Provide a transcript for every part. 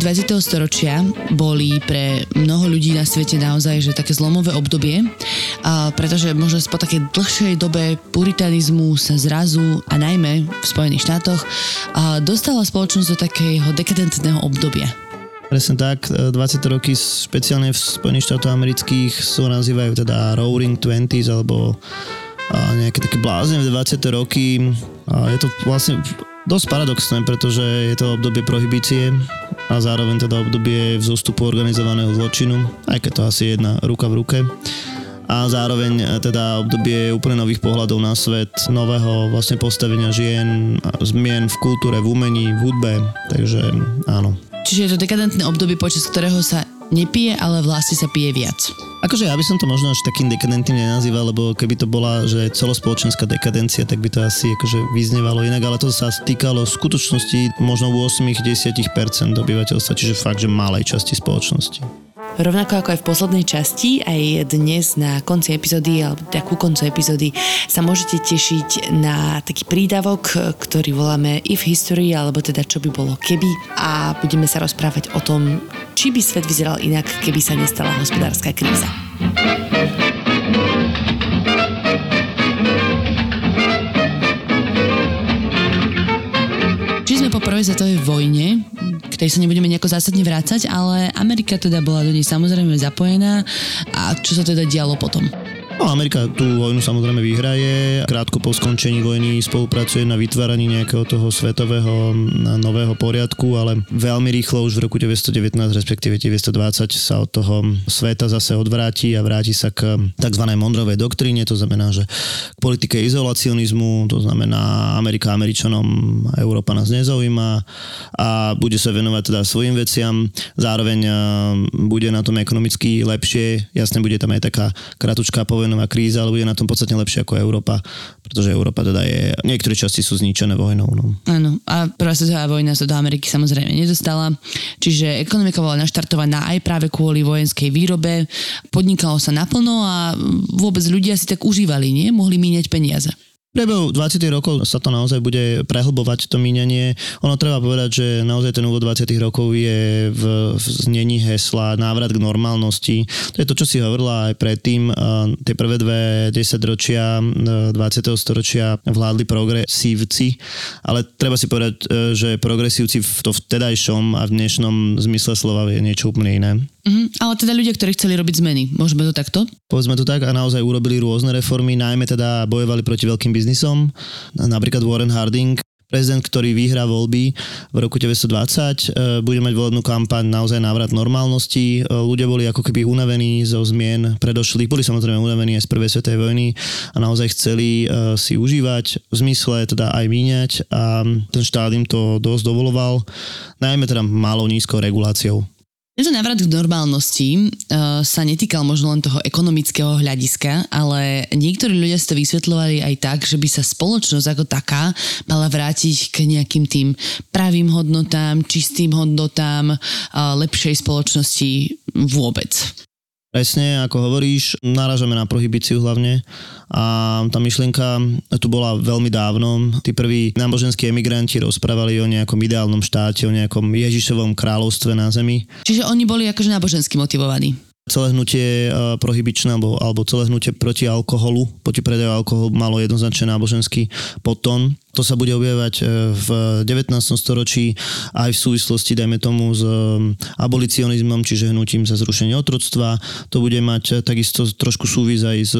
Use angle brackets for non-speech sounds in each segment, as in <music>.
Roky 20. storočia boli pre mnoho ľudí na svete naozaj že také zlomové obdobie, pretože možno po takej dlhšej dobe puritanizmu sa zrazu a najmä v Spojených štátoch dostala spoločnosť do takého dekadentného obdobia. Presne tak, 20 roky špeciálne v Spojených štátoch amerických sú nazývajú teda Roaring Twenties alebo nejaké také blázne 20 roky. A je to vlastne dosť paradoxné, pretože je to obdobie prohibície a zároveň teda obdobie vzostupu organizovaného zločinu, aj keď to asi je jedna ruka v ruke a zároveň e, teda obdobie úplne nových pohľadov na svet, nového vlastne postavenia žien, zmien v kultúre, v umení, v hudbe, takže áno. Čiže je to dekadentné obdobie, počas ktorého sa nepije, ale vlastne sa pije viac. Akože ja by som to možno až takým dekadentným nenazýval, lebo keby to bola, že celospoločenská dekadencia, tak by to asi akože vyznevalo inak, ale to sa týkalo v skutočnosti možno 8-10% obyvateľstva, čiže fakt, že malej časti spoločnosti. Rovnako ako aj v poslednej časti, aj dnes na konci epizódy, alebo teda ku koncu epizódy sa môžete tešiť na taký prídavok, ktorý voláme If History, alebo teda čo by bolo keby a budeme sa rozprávať o tom, či by svet vyzeral inak, keby sa nestala hospodárska kríza. Či sme po prvej svetovej vojne, tej sa nebudeme nejako zásadne vrácať, ale Amerika teda bola do nej samozrejme zapojená a čo sa teda dialo potom? No, Amerika tú vojnu samozrejme vyhraje. Krátko po skončení vojny spolupracuje na vytváraní nejakého toho svetového nového poriadku, ale veľmi rýchlo už v roku 1919, respektíve 1920 sa od toho sveta zase odvráti a vráti sa k tzv. Mondrovej doktríne, to znamená, že k politike izolacionizmu, to znamená Amerika Američanom, Európa nás nezaujíma a bude sa venovať teda svojim veciam, zároveň bude na tom ekonomicky lepšie, jasne bude tam aj taká kratučká povinnosť vojnová kríza, ale bude na tom podstatne lepšie ako Európa, pretože Európa teda je, niektoré časti sú zničené vojnou. No. Áno, a prvá svetová vojna sa do Ameriky samozrejme nedostala, čiže ekonomika bola naštartovaná aj práve kvôli vojenskej výrobe, podnikalo sa naplno a vôbec ľudia si tak užívali, nie? Mohli míňať peniaze priebehu 20. rokov sa to naozaj bude prehlbovať to míňanie. Ono treba povedať, že naozaj ten úvod 20. rokov je v, v znení hesla návrat k normálnosti. To je to, čo si hovorila aj predtým. Tie prvé dve desaťročia 20. storočia vládli progresívci, ale treba si povedať, e, že progresívci v to vtedajšom a v dnešnom zmysle slova je niečo úplne iné. Mm, ale teda ľudia, ktorí chceli robiť zmeny, môžeme to takto? Povedzme to tak a naozaj urobili rôzne reformy, najmä teda bojovali proti veľkým biznisom. Napríklad Warren Harding, prezident, ktorý vyhrá voľby v roku 1920, e, bude mať volebnú kampaň naozaj návrat normálnosti. E, ľudia boli ako keby unavení zo zmien predošlých, boli samozrejme unavení aj z prvej svetovej vojny a naozaj chceli e, si užívať v zmysle teda aj míňať a ten štát im to dosť dovoloval, najmä teda malou nízkou reguláciou. Tento návrat k normálnosti uh, sa netýkal možno len toho ekonomického hľadiska, ale niektorí ľudia si to vysvetľovali aj tak, že by sa spoločnosť ako taká mala vrátiť k nejakým tým pravým hodnotám, čistým hodnotám, uh, lepšej spoločnosti vôbec. Presne, ako hovoríš, náražame na prohibíciu hlavne a tá myšlienka tu bola veľmi dávno. Tí prví náboženskí emigranti rozprávali o nejakom ideálnom štáte, o nejakom Ježišovom kráľovstve na zemi. Čiže oni boli akože nábožensky motivovaní celé hnutie prohybičné alebo, alebo celé hnutie proti alkoholu, proti predaju alkoholu malo jednoznačne náboženský potom To sa bude objavovať e, v 19. storočí aj v súvislosti, dajme tomu, s abolicionizmom, čiže hnutím za zrušenie otroctva. To bude mať takisto trošku súvis aj s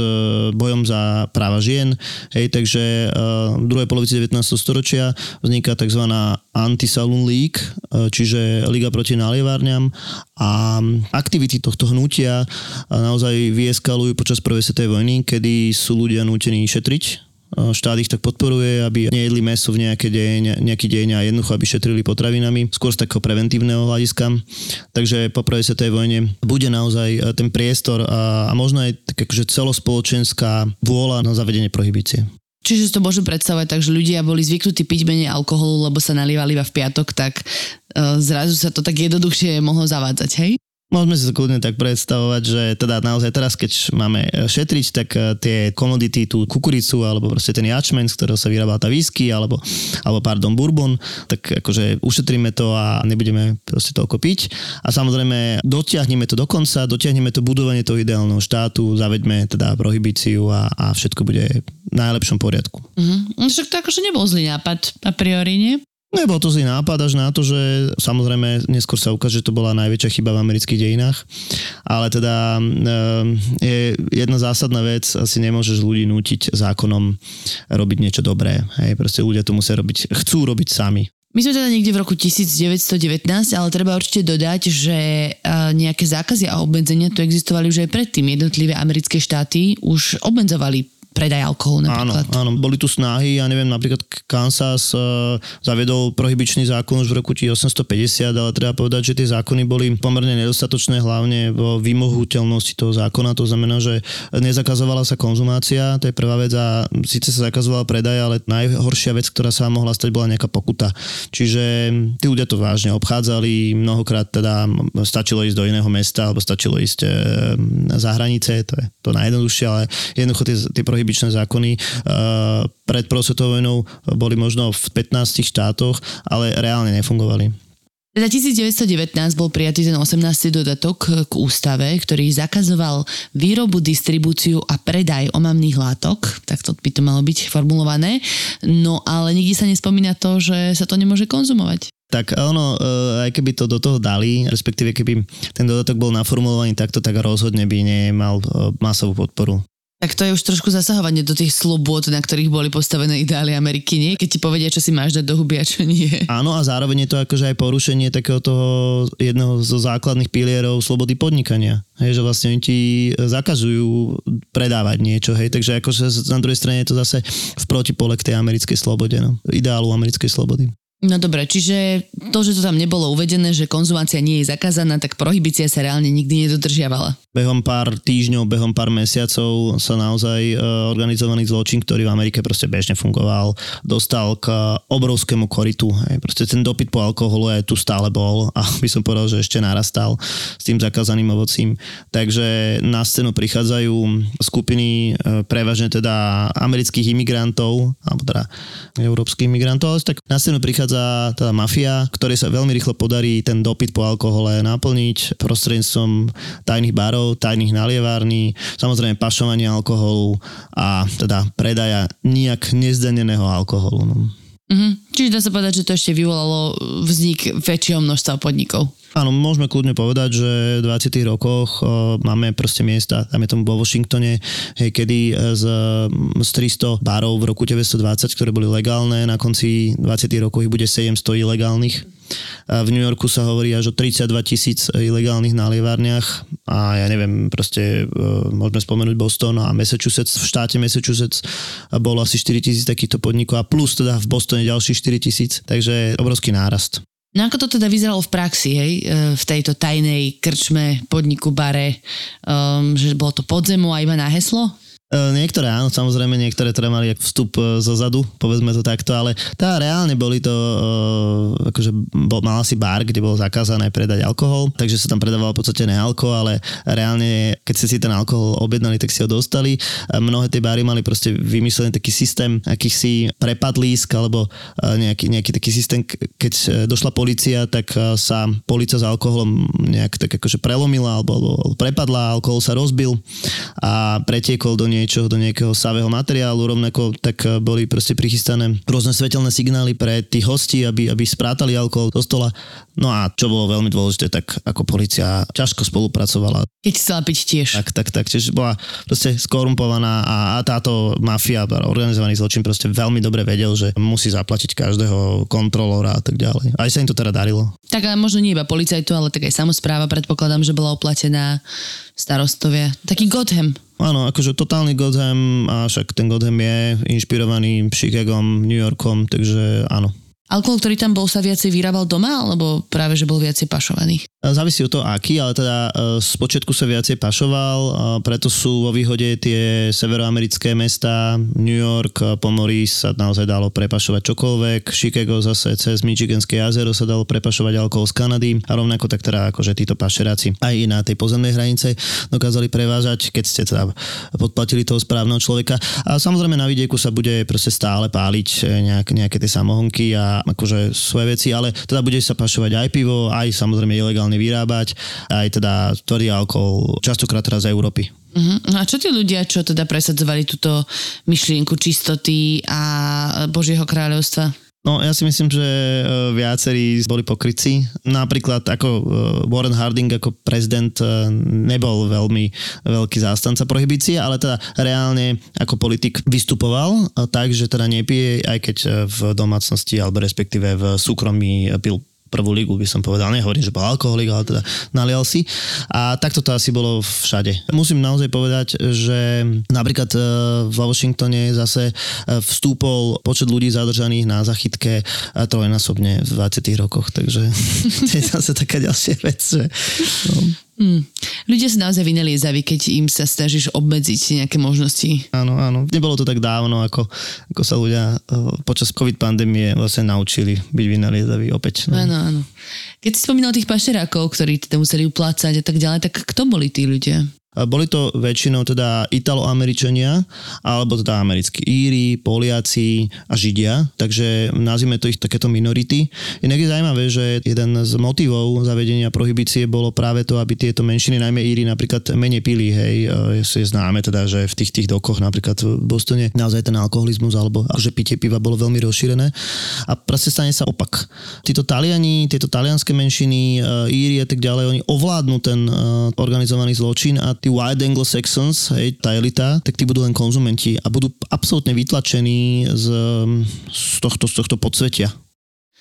bojom za práva žien. Hej, takže v druhej polovici 19. storočia vzniká tzv. Anti-Saloon League, čiže Liga proti nalievárňam a aktivity tohto hnutia naozaj vyeskalujú počas prvej svetovej vojny, kedy sú ľudia nútení šetriť štát ich tak podporuje, aby nejedli meso v nejaké deň, nejaký deň a jednoducho, aby šetrili potravinami, skôr z takého preventívneho hľadiska. Takže po prvej svetovej vojne bude naozaj e, ten priestor a, a možno aj tak akože celospoločenská vôľa na zavedenie prohibície. Čiže si to môžem predstavovať tak, že ľudia boli zvyknutí piť menej alkoholu, lebo sa nalievali iba v piatok, tak uh, zrazu sa to tak jednoduchšie mohlo zavádzať, hej? Môžeme si to kľudne tak predstavovať, že teda naozaj teraz, keď máme e, šetriť, tak e, tie komodity, tú kukuricu alebo proste ten jačmen, z ktorého sa vyrába tá whisky alebo, alebo pardon, bourbon, tak akože ušetríme to a nebudeme proste toľko piť. A samozrejme dotiahneme to do konca, dotiahneme to budovanie toho ideálneho štátu, zaveďme teda prohibíciu a, a všetko bude v najlepšom poriadku. Mm-hmm. Však to akože nebol zlý nápad a priori, nie? Nebol to zlý nápad až na to, že samozrejme neskôr sa ukáže, že to bola najväčšia chyba v amerických dejinách. Ale teda eh, je jedna zásadná vec, asi nemôžeš ľudí nútiť zákonom robiť niečo dobré. Hej, proste ľudia to musia robiť, chcú robiť sami. My sme teda niekde v roku 1919, ale treba určite dodať, že eh, nejaké zákazy a obmedzenia tu existovali už aj predtým. Jednotlivé americké štáty už obmedzovali predaj alkoholu napríklad. Áno, áno, boli tu snahy, ja neviem, napríklad Kansas uh, zaviedol prohibičný zákon už v roku 1850, ale treba povedať, že tie zákony boli pomerne nedostatočné, hlavne vo vymohuteľnosti toho zákona, to znamená, že nezakazovala sa konzumácia, to je prvá vec a síce sa zakazoval predaj, ale najhoršia vec, ktorá sa mohla stať, bola nejaká pokuta. Čiže tí ľudia to vážne obchádzali, mnohokrát teda stačilo ísť do iného mesta, alebo stačilo ísť e, za hranice, to je to najjednoduchšie, ale jednoducho tie, tie prohibičné zákony uh, pred prosvetovou vojnou boli možno v 15 štátoch, ale reálne nefungovali. Teda 1919 bol prijatý ten 18. dodatok k ústave, ktorý zakazoval výrobu, distribúciu a predaj omamných látok, tak to by to malo byť formulované, no ale nikdy sa nespomína to, že sa to nemôže konzumovať. Tak ono, eh, aj keby to do toho dali, respektíve keby ten dodatok bol naformulovaný takto, tak rozhodne by nemal eh, masovú podporu. Tak to je už trošku zasahovanie do tých slobôd, na ktorých boli postavené ideály Ameriky, nie? Keď ti povedia, čo si máš dať do huby a čo nie. Áno a zároveň je to akože aj porušenie takého toho jedného zo základných pilierov slobody podnikania. Hej, že vlastne oni ti zakazujú predávať niečo, hej, takže akože na druhej strane je to zase v protipole k tej americkej slobode, no. Ideálu americkej slobody. No dobre, čiže to, že to tam nebolo uvedené, že konzumácia nie je zakázaná, tak prohibícia sa reálne nikdy nedodržiavala. Behom pár týždňov, behom pár mesiacov sa naozaj e, organizovaný zločin, ktorý v Amerike proste bežne fungoval, dostal k obrovskému koritu. Hej. Proste ten dopyt po alkoholu aj tu stále bol <laughs> a by som povedal, že ešte narastal s tým zakázaným ovocím. Takže na scénu prichádzajú skupiny e, prevažne teda amerických imigrantov, alebo teda európskych imigrantov, ale tak na scénu prichádza tá mafia, ktorej sa veľmi rýchlo podarí ten dopyt po alkohole naplniť prostredníctvom tajných barov, tajných nalievární, samozrejme pašovania alkoholu a teda predaja nijak nezdaneného alkoholu. No. Mm-hmm. Čiže dá sa povedať, že to ešte vyvolalo vznik väčšieho množstva podnikov. Áno, môžeme kľudne povedať, že v 20. rokoch o, máme proste miesta, tam je tomu vo Washingtone, hej, kedy e, z, z 300 barov v roku 1920, ktoré boli legálne, na konci 20. rokov ich bude 700 ilegálnych. A v New Yorku sa hovorí až o 32 tisíc ilegálnych nalievárniach a ja neviem, proste e, môžeme spomenúť Boston a Massachusetts, v štáte Massachusetts bolo asi 4 tisíc takýchto podnikov a plus teda v Bostone ďalších 4 tisíc, takže obrovský nárast. No ako to teda vyzeralo v praxi, hej, e, v tejto tajnej krčme, podniku, bare, um, že bolo to podzemu a iba na heslo? E, niektoré áno, samozrejme, niektoré teda mali vstup e, zo zadu, povedzme to takto, ale tá reálne boli to, e, akože bol, mal asi bar, kde bolo zakázané predať alkohol, takže sa tam predával v podstate nealko, ale reálne, keď ste si ten alkohol objednali, tak si ho dostali. Mnohé tie bary mali proste vymyslený taký systém akýchsi prepadlísk alebo nejaký, nejaký taký systém, keď došla policia, tak sa policia s alkoholom nejak tak akože prelomila alebo, alebo prepadla, alkohol sa rozbil a pretiekol do nej niečoho, do nejakého savého materiálu, rovnako tak e, boli proste prichystané rôzne svetelné signály pre tých hostí, aby, aby sprátali alkohol do stola. No a čo bolo veľmi dôležité, tak ako policia ťažko spolupracovala. Keď chcela piť tiež. Tak, tak, tak, čiže bola proste skorumpovaná a, a táto mafia, organizovaný zločin proste veľmi dobre vedel, že musí zaplatiť každého kontrolóra a tak ďalej. Aj sa im to teda darilo. Tak ale možno nie iba policajtu, ale tak aj samozpráva predpokladám, že bola oplatená starostovia. Taký Gotham. Áno, akože totálny Gotham a však ten Gotham je inšpirovaný Chicagom, New Yorkom, takže áno. Alkohol, ktorý tam bol, sa viacej vyrábal doma, alebo práve, že bol viacej pašovaný? Závisí od toho, aký, ale teda z počiatku sa viacej pašoval, preto sú vo výhode tie severoamerické mesta, New York, pomorí sa naozaj dalo prepašovať čokoľvek, Chicago zase cez Michiganské jazero sa dalo prepašovať alkohol z Kanady a rovnako tak teda akože títo pašeráci aj na tej pozemnej hranice dokázali prevážať, keď ste teda podplatili toho správneho človeka. A samozrejme na vidieku sa bude proste stále páliť nejak, nejaké tie samohonky a akože svoje veci, ale teda bude sa pašovať aj pivo, aj samozrejme ilegálne vyrábať, aj teda tvrdý alkohol, častokrát teraz z Európy. Uh-huh. No a čo tí ľudia, čo teda presadzovali túto myšlienku čistoty a Božieho kráľovstva? No ja si myslím, že e, viacerí boli pokryci. Napríklad ako e, Warren Harding ako prezident e, nebol veľmi veľký zástanca prohibície, ale teda reálne ako politik vystupoval tak, že teda nepije, aj keď v domácnosti alebo respektíve v súkromí pil prvú ligu, by som povedal. Nehovorím, že bol alkoholik, ale teda nalial si. A takto to asi bolo všade. Musím naozaj povedať, že napríklad e, v Washingtone zase e, vstúpol počet ľudí zadržaných na zachytke e, trojnásobne v 20 rokoch, takže <laughs> to je zase taká ďalšia vec, že no. Hmm. Ľudia sa naozaj vynaliezaví, keď im sa snažíš obmedziť nejaké možnosti. Áno, áno. Nebolo to tak dávno, ako, ako sa ľudia uh, počas COVID pandémie vlastne naučili byť vynaliezaví opäť. No. Áno, áno. Keď si spomínal tých pašerákov, ktorí teda museli uplácať a tak ďalej, tak kto boli tí ľudia? Boli to väčšinou teda Italoameričania, alebo teda americkí Íri, Poliaci a Židia, takže nazvime to ich takéto minority. Inak je zaujímavé, že jeden z motivov zavedenia prohibície bolo práve to, aby tieto menšiny, najmä Íri, napríklad menej pili, hej, je, je známe teda, že v tých, tých dokoch napríklad v Bostone naozaj ten alkoholizmus alebo že pitie piva bolo veľmi rozšírené a proste stane sa opak. Títo Taliani, tieto talianské menšiny, Íri a tak ďalej, oni ovládnu ten organizovaný zločin a tí white anglo-saxons, hej, tá elita, tak tí budú len konzumenti a budú absolútne vytlačení z, z, tohto, z tohto podsvetia.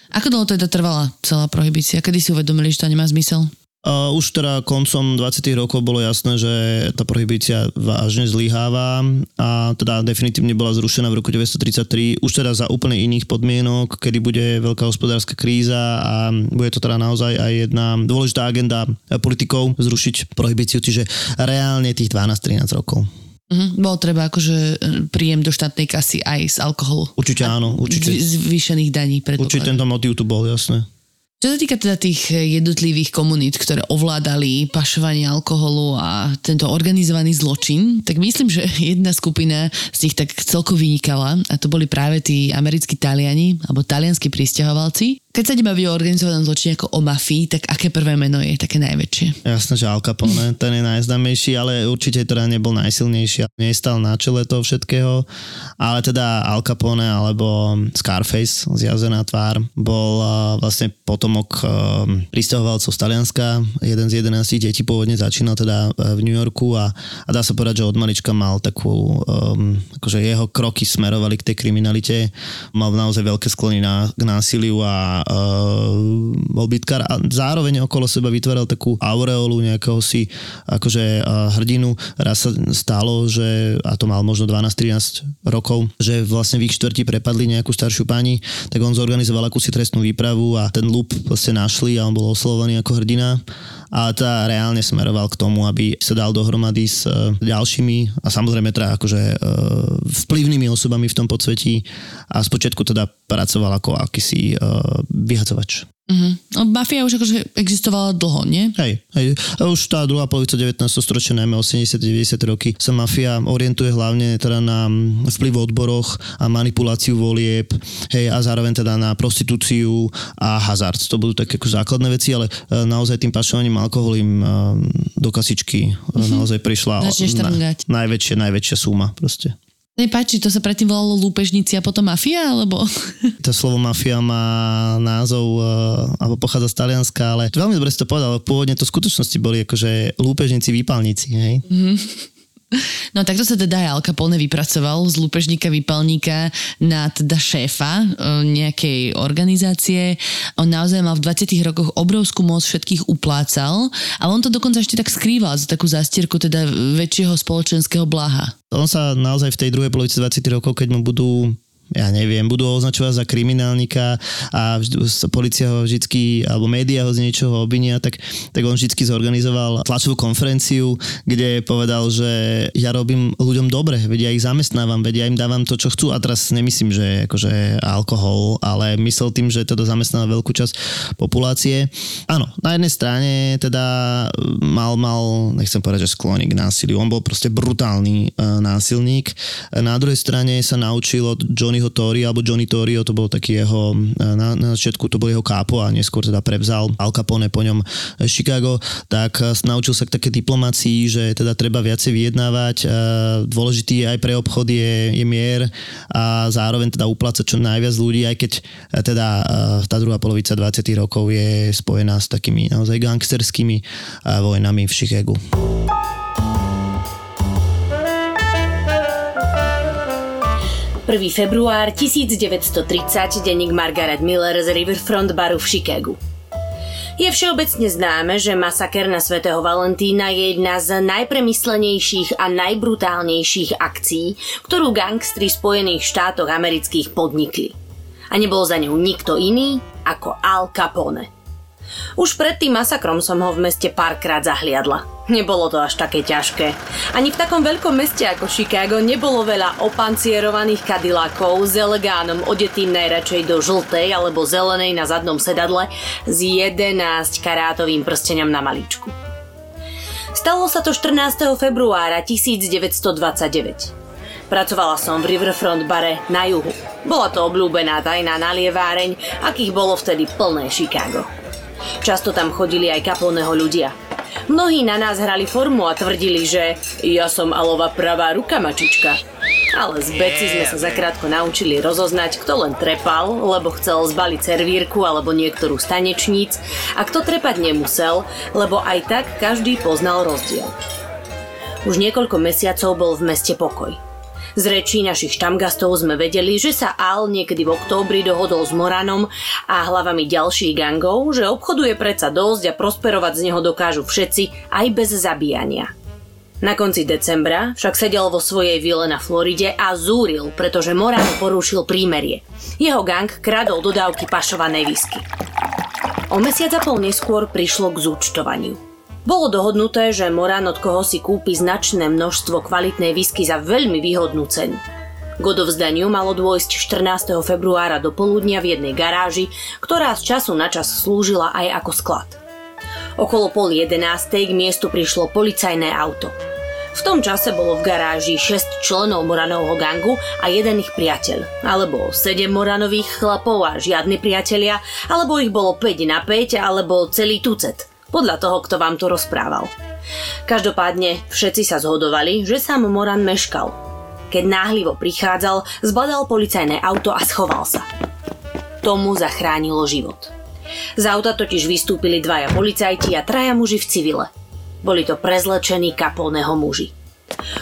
Ako dlho teda trvala celá prohibícia? Kedy si uvedomili, že to nemá zmysel? Uh, už teda koncom 20. rokov bolo jasné, že tá prohibícia vážne zlyháva a teda definitívne bola zrušená v roku 1933, už teda za úplne iných podmienok, kedy bude veľká hospodárska kríza a bude to teda naozaj aj jedna dôležitá agenda politikov zrušiť prohibíciu, čiže reálne tých 12-13 rokov. Uh-huh. Bolo treba akože e, príjem do štátnej kasy aj z alkoholu. Určite áno, určite. Zvýšených daní. Určite tento motív tu bol, jasné. Čo sa týka teda tých jednotlivých komunít, ktoré ovládali pašovanie alkoholu a tento organizovaný zločin, tak myslím, že <laughs> jedna skupina z nich tak celko vynikala a to boli práve tí americkí Taliani alebo talianskí pristahovalci, keď sa baví o organizovanom zločine ako o mafii, tak aké prvé meno je také najväčšie? Jasné, že Al Capone, <laughs> ten je najznámejší, ale určite teda nebol najsilnejší. Nestal na čele toho všetkého, ale teda Al Capone alebo Scarface z Jazená tvár bol uh, vlastne potomok uh, pristahovalcov z Talianska. Jeden z jedenáctich detí pôvodne začínal teda uh, v New Yorku a, a dá sa povedať, že od malička mal takú, um, akože jeho kroky smerovali k tej kriminalite. Mal naozaj veľké sklony na, k násiliu a uh, bol bytkár a zároveň okolo seba vytváral takú aureolu nejakého si akože uh, hrdinu. Raz sa stalo, že, a to mal možno 12-13 rokov, že vlastne v ich štvrti prepadli nejakú staršiu pani, tak on zorganizoval akúsi trestnú výpravu a ten lup vlastne našli a on bol oslovovaný ako hrdina a teda reálne smeroval k tomu, aby sa dal dohromady s uh, ďalšími a samozrejme teda akože uh, vplyvnými osobami v tom podsvetí a spočiatku teda pracoval ako akýsi uh, vyhacovač. Uh-huh. Mafia už akože existovala dlho, nie? Hej, hej. A už tá druhá polovica 19. storočia, najmä 80-90 roky, sa mafia orientuje hlavne teda na vplyv v odboroch a manipuláciu volieb, hej, a zároveň teda na prostitúciu a hazard. To budú také ako základné veci, ale e, naozaj tým pašovaním alkoholu im e, do kasičky uh-huh. naozaj prišla na, najväčšia, najväčšia suma proste. Nepáči, to sa predtým volalo lúpežníci a potom mafia, alebo? <laughs> To slovo mafia má názov, uh, alebo pochádza z Talianska, ale veľmi dobre si to povedal, pôvodne to v skutočnosti boli akože lúpežníci, výpalníci, hej? Mm-hmm. No takto sa teda aj Al Capone vypracoval z lúpežníka výpalníka na teda šéfa e, nejakej organizácie. On naozaj mal v 20 rokoch obrovskú moc, všetkých uplácal, ale on to dokonca ešte tak skrýval za takú zastierku teda väčšieho spoločenského blaha. On sa naozaj v tej druhej polovici 20 rokov, keď mu budú ja neviem, budú ho označovať za kriminálnika a policia ho vždycky, alebo média ho z niečoho obvinia, tak, tak on vždycky zorganizoval tlačovú konferenciu, kde povedal, že ja robím ľuďom dobre, veď ja ich zamestnávam, veď ja im dávam to, čo chcú a teraz nemyslím, že akože alkohol, ale myslel tým, že teda zamestnáva veľkú časť populácie. Áno, na jednej strane teda mal, mal, nechcem povedať, že skloní k násiliu, on bol proste brutálny uh, násilník. Na druhej strane sa naučil od Johnny Johnnyho Tori, alebo Johnny Torio, to bol taký jeho, na, na začiatku to bol jeho kápo a neskôr teda prevzal Al Capone po ňom Chicago, tak eh, naučil sa k také diplomácii, že teda treba viacej vyjednávať, eh, dôležitý aj pre obchod je, je mier a zároveň teda uplácať čo najviac ľudí, aj keď teda tá druhá polovica 20. rokov je spojená s takými naozaj gangsterskými vojnami v Chicagu. 1. február 1930, denník Margaret Miller z Riverfront baru v Chicagu. Je všeobecne známe, že masaker na svätého Valentína je jedna z najpremyslenejších a najbrutálnejších akcií, ktorú gangstri Spojených štátoch amerických podnikli. A nebol za ňou nikto iný ako Al Capone. Už pred tým masakrom som ho v meste párkrát zahliadla. Nebolo to až také ťažké. Ani v takom veľkom meste ako Chicago nebolo veľa opancierovaných kadilákov s elegánom odetým najradšej do žltej alebo zelenej na zadnom sedadle s 11 karátovým prstenom na maličku. Stalo sa to 14. februára 1929. Pracovala som v Riverfront bare na juhu. Bola to obľúbená tajná nalieváreň, akých bolo vtedy plné Chicago. Často tam chodili aj Caponeho ľudia. Mnohí na nás hrali formu a tvrdili, že ja som Alova pravá ruka mačička. Ale z beci sme sa zakrátko naučili rozoznať, kto len trepal, lebo chcel zbaliť servírku alebo niektorú stanečníc a kto trepať nemusel, lebo aj tak každý poznal rozdiel. Už niekoľko mesiacov bol v meste pokoj. Z rečí našich štamgastov sme vedeli, že sa Al niekedy v októbri dohodol s Moranom a hlavami ďalších gangov, že obchoduje predsa dosť a prosperovať z neho dokážu všetci aj bez zabíjania. Na konci decembra však sedel vo svojej vile na Floride a zúril, pretože Moran porušil prímerie. Jeho gang kradol dodávky pašovanej whisky. O mesiac a pol neskôr prišlo k zúčtovaniu. Bolo dohodnuté, že Moran od koho si kúpi značné množstvo kvalitnej whisky za veľmi výhodnú cenu. K odovzdaniu malo dôjsť 14. februára do poludnia v jednej garáži, ktorá z času na čas slúžila aj ako sklad. Okolo pol jedenástej k miestu prišlo policajné auto. V tom čase bolo v garáži 6 členov Moranovho gangu a jeden ich priateľ. Alebo 7 Moranových chlapov a žiadni priatelia, alebo ich bolo 5 na 5, alebo celý tucet. Podľa toho, kto vám to rozprával. Každopádne všetci sa zhodovali, že sám Moran meškal. Keď náhlivo prichádzal, zbadal policajné auto a schoval sa. Tomu zachránilo život. Z auta totiž vystúpili dvaja policajti a traja muži v civile. Boli to prezlečení kapolného muži.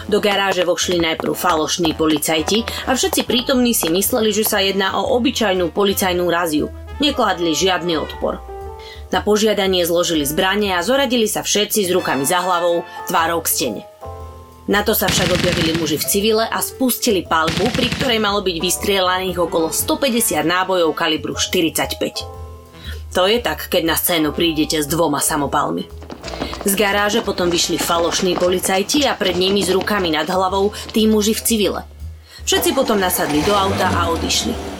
Do garáže vošli najprv falošní policajti a všetci prítomní si mysleli, že sa jedná o obyčajnú policajnú raziu. Nekladli žiadny odpor. Na požiadanie zložili zbranie a zoradili sa všetci s rukami za hlavou, tvárou k stene. Na to sa však objavili muži v civile a spustili palbu, pri ktorej malo byť vystrielaných okolo 150 nábojov kalibru 45. To je tak, keď na scénu prídete s dvoma samopalmi. Z garáže potom vyšli falošní policajti a pred nimi s rukami nad hlavou tí muži v civile. Všetci potom nasadli do auta a odišli.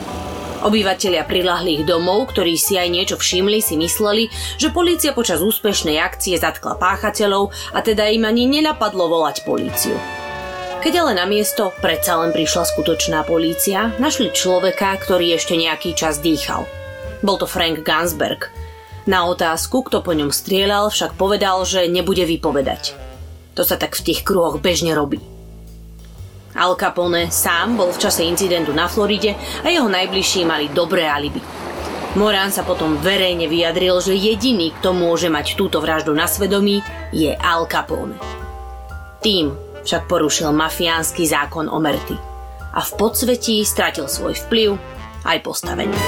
Obyvatelia prilahlých domov, ktorí si aj niečo všimli, si mysleli, že polícia počas úspešnej akcie zatkla páchateľov a teda im ani nenapadlo volať políciu. Keď ale na miesto predsa len prišla skutočná polícia, našli človeka, ktorý ešte nejaký čas dýchal. Bol to Frank Gansberg. Na otázku, kto po ňom strieľal, však povedal, že nebude vypovedať. To sa tak v tých kruhoch bežne robí. Al Capone sám bol v čase incidentu na Floride a jeho najbližší mali dobré alibi. Morán sa potom verejne vyjadril, že jediný, kto môže mať túto vraždu na svedomí, je Al Capone. Tým však porušil mafiánsky zákon o Merty a v podsvetí stratil svoj vplyv aj postavenie.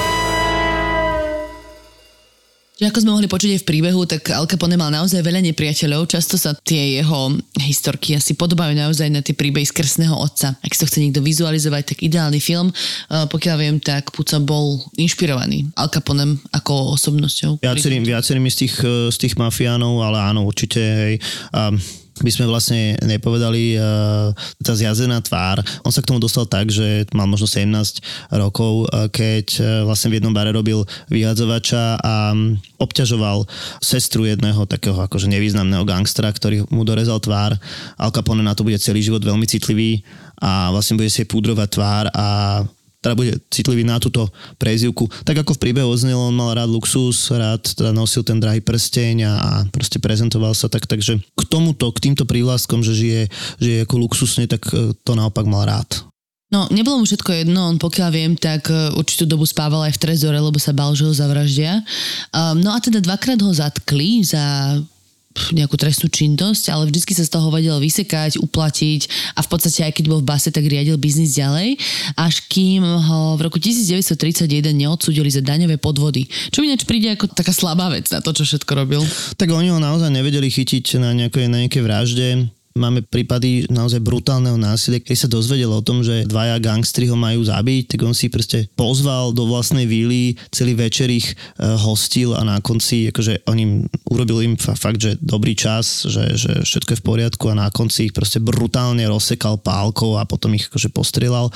Čiže ako sme mohli počuť aj v príbehu, tak Al Capone mal naozaj veľa nepriateľov. Často sa tie jeho historky asi podobajú naozaj na tie príbehy z krsného otca. Ak si to chce niekto vizualizovať, tak ideálny film. Pokiaľ viem, tak Puca bol inšpirovaný Al Caponem ako osobnosťou. Viacerými, viacerými z tých, z tých mafiánov, ale áno, určite. Hej. Um, by sme vlastne nepovedali uh, tá zjazená tvár. On sa k tomu dostal tak, že mal možno 17 rokov, uh, keď uh, vlastne v jednom bare robil vyhadzovača a um, obťažoval sestru jedného takého akože nevýznamného gangstra, ktorý mu dorezal tvár. Al Capone na to bude celý život veľmi citlivý a vlastne bude si púdrovať tvár a teda bude citlivý na túto prezivku. Tak ako v príbehu oznelo, on mal rád luxus, rád teda nosil ten drahý prsteň a, proste prezentoval sa tak, takže k tomuto, k týmto prívlaskom, že žije, žije ako luxusne, tak e, to naopak mal rád. No, nebolo mu všetko jedno, on pokiaľ viem, tak e, určitú dobu spával aj v trezore, lebo sa bal, že ho zavraždia. Um, no a teda dvakrát ho zatkli za nejakú trestnú činnosť, ale vždycky sa z toho vedel vysekať, uplatiť a v podstate aj keď bol v base, tak riadil biznis ďalej, až kým ho v roku 1931 neodsudili za daňové podvody. Čo mi ináč príde ako taká slabá vec na to, čo všetko robil. Tak oni ho naozaj nevedeli chytiť na nejakej, na nejakej vražde Máme prípady naozaj brutálneho násilia, keď sa dozvedel o tom, že dvaja gangstri ho majú zabiť, tak on si proste pozval do vlastnej víly, celý večer ich uh, hostil a na konci akože on im, urobil im fakt, že dobrý čas, že, že všetko je v poriadku a na konci ich proste brutálne rozsekal pálkou a potom ich akože postrelal.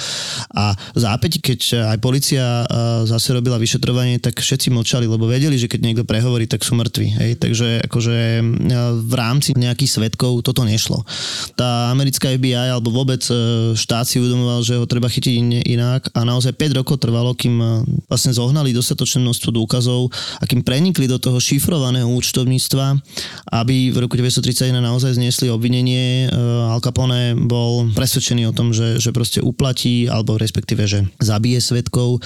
A zápäť, keď aj policia uh, zase robila vyšetrovanie, tak všetci mlčali, lebo vedeli, že keď niekto prehovorí, tak sú mŕtvi. Hej? Takže akože uh, v rámci nejakých svetkov toto nešlo tá americká FBI alebo vôbec e, štát si uvedomoval, že ho treba chytiť inak a naozaj 5 rokov trvalo, kým e, vlastne zohnali dostatočné množstvo dôkazov a kým prenikli do toho šifrovaného účtovníctva, aby v roku 1931 naozaj zniesli obvinenie. E, Al Capone bol presvedčený o tom, že, že proste uplatí alebo respektíve, že zabije svetkov.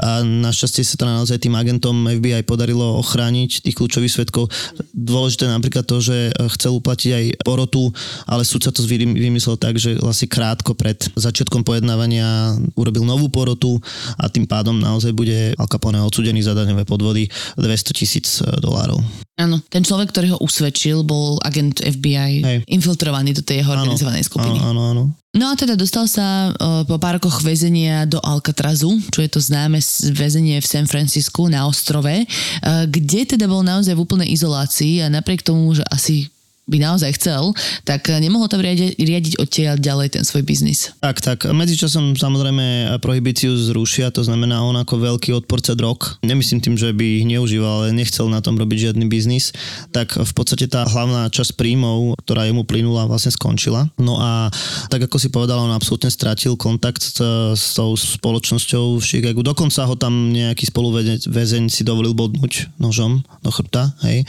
A našťastie sa to naozaj tým agentom FBI podarilo ochrániť tých kľúčových svetkov. Dôležité napríklad to, že chcel uplatiť aj porotu ale súd sa to vymyslel tak, že vlastne krátko pred začiatkom pojednávania urobil novú porotu a tým pádom naozaj bude Al Capone odsudený za daňové podvody 200 tisíc e, dolárov. Áno, ten človek, ktorý ho usvedčil, bol agent FBI Hej. infiltrovaný do tej jeho organizovanej skupiny. Áno, áno, áno. No a teda dostal sa uh, po pár rokoch väzenia do Alcatrazu, čo je to známe väzenie v San Francisku na ostrove, uh, kde teda bol naozaj v úplnej izolácii a napriek tomu, že asi by naozaj chcel, tak nemohol tam riadiť, riadiť odtiaľ ďalej ten svoj biznis. Tak, tak. Medzičasom samozrejme prohibíciu zrušia, to znamená on ako veľký odporca drog. Nemyslím tým, že by ich neužíval, ale nechcel na tom robiť žiadny biznis. Tak v podstate tá hlavná časť príjmov, ktorá jemu plynula, vlastne skončila. No a tak ako si povedal, on absolútne stratil kontakt s, s tou spoločnosťou v Chicagu. Dokonca ho tam nejaký spoluväzeň si dovolil bodnúť nožom do chrbta. Hej.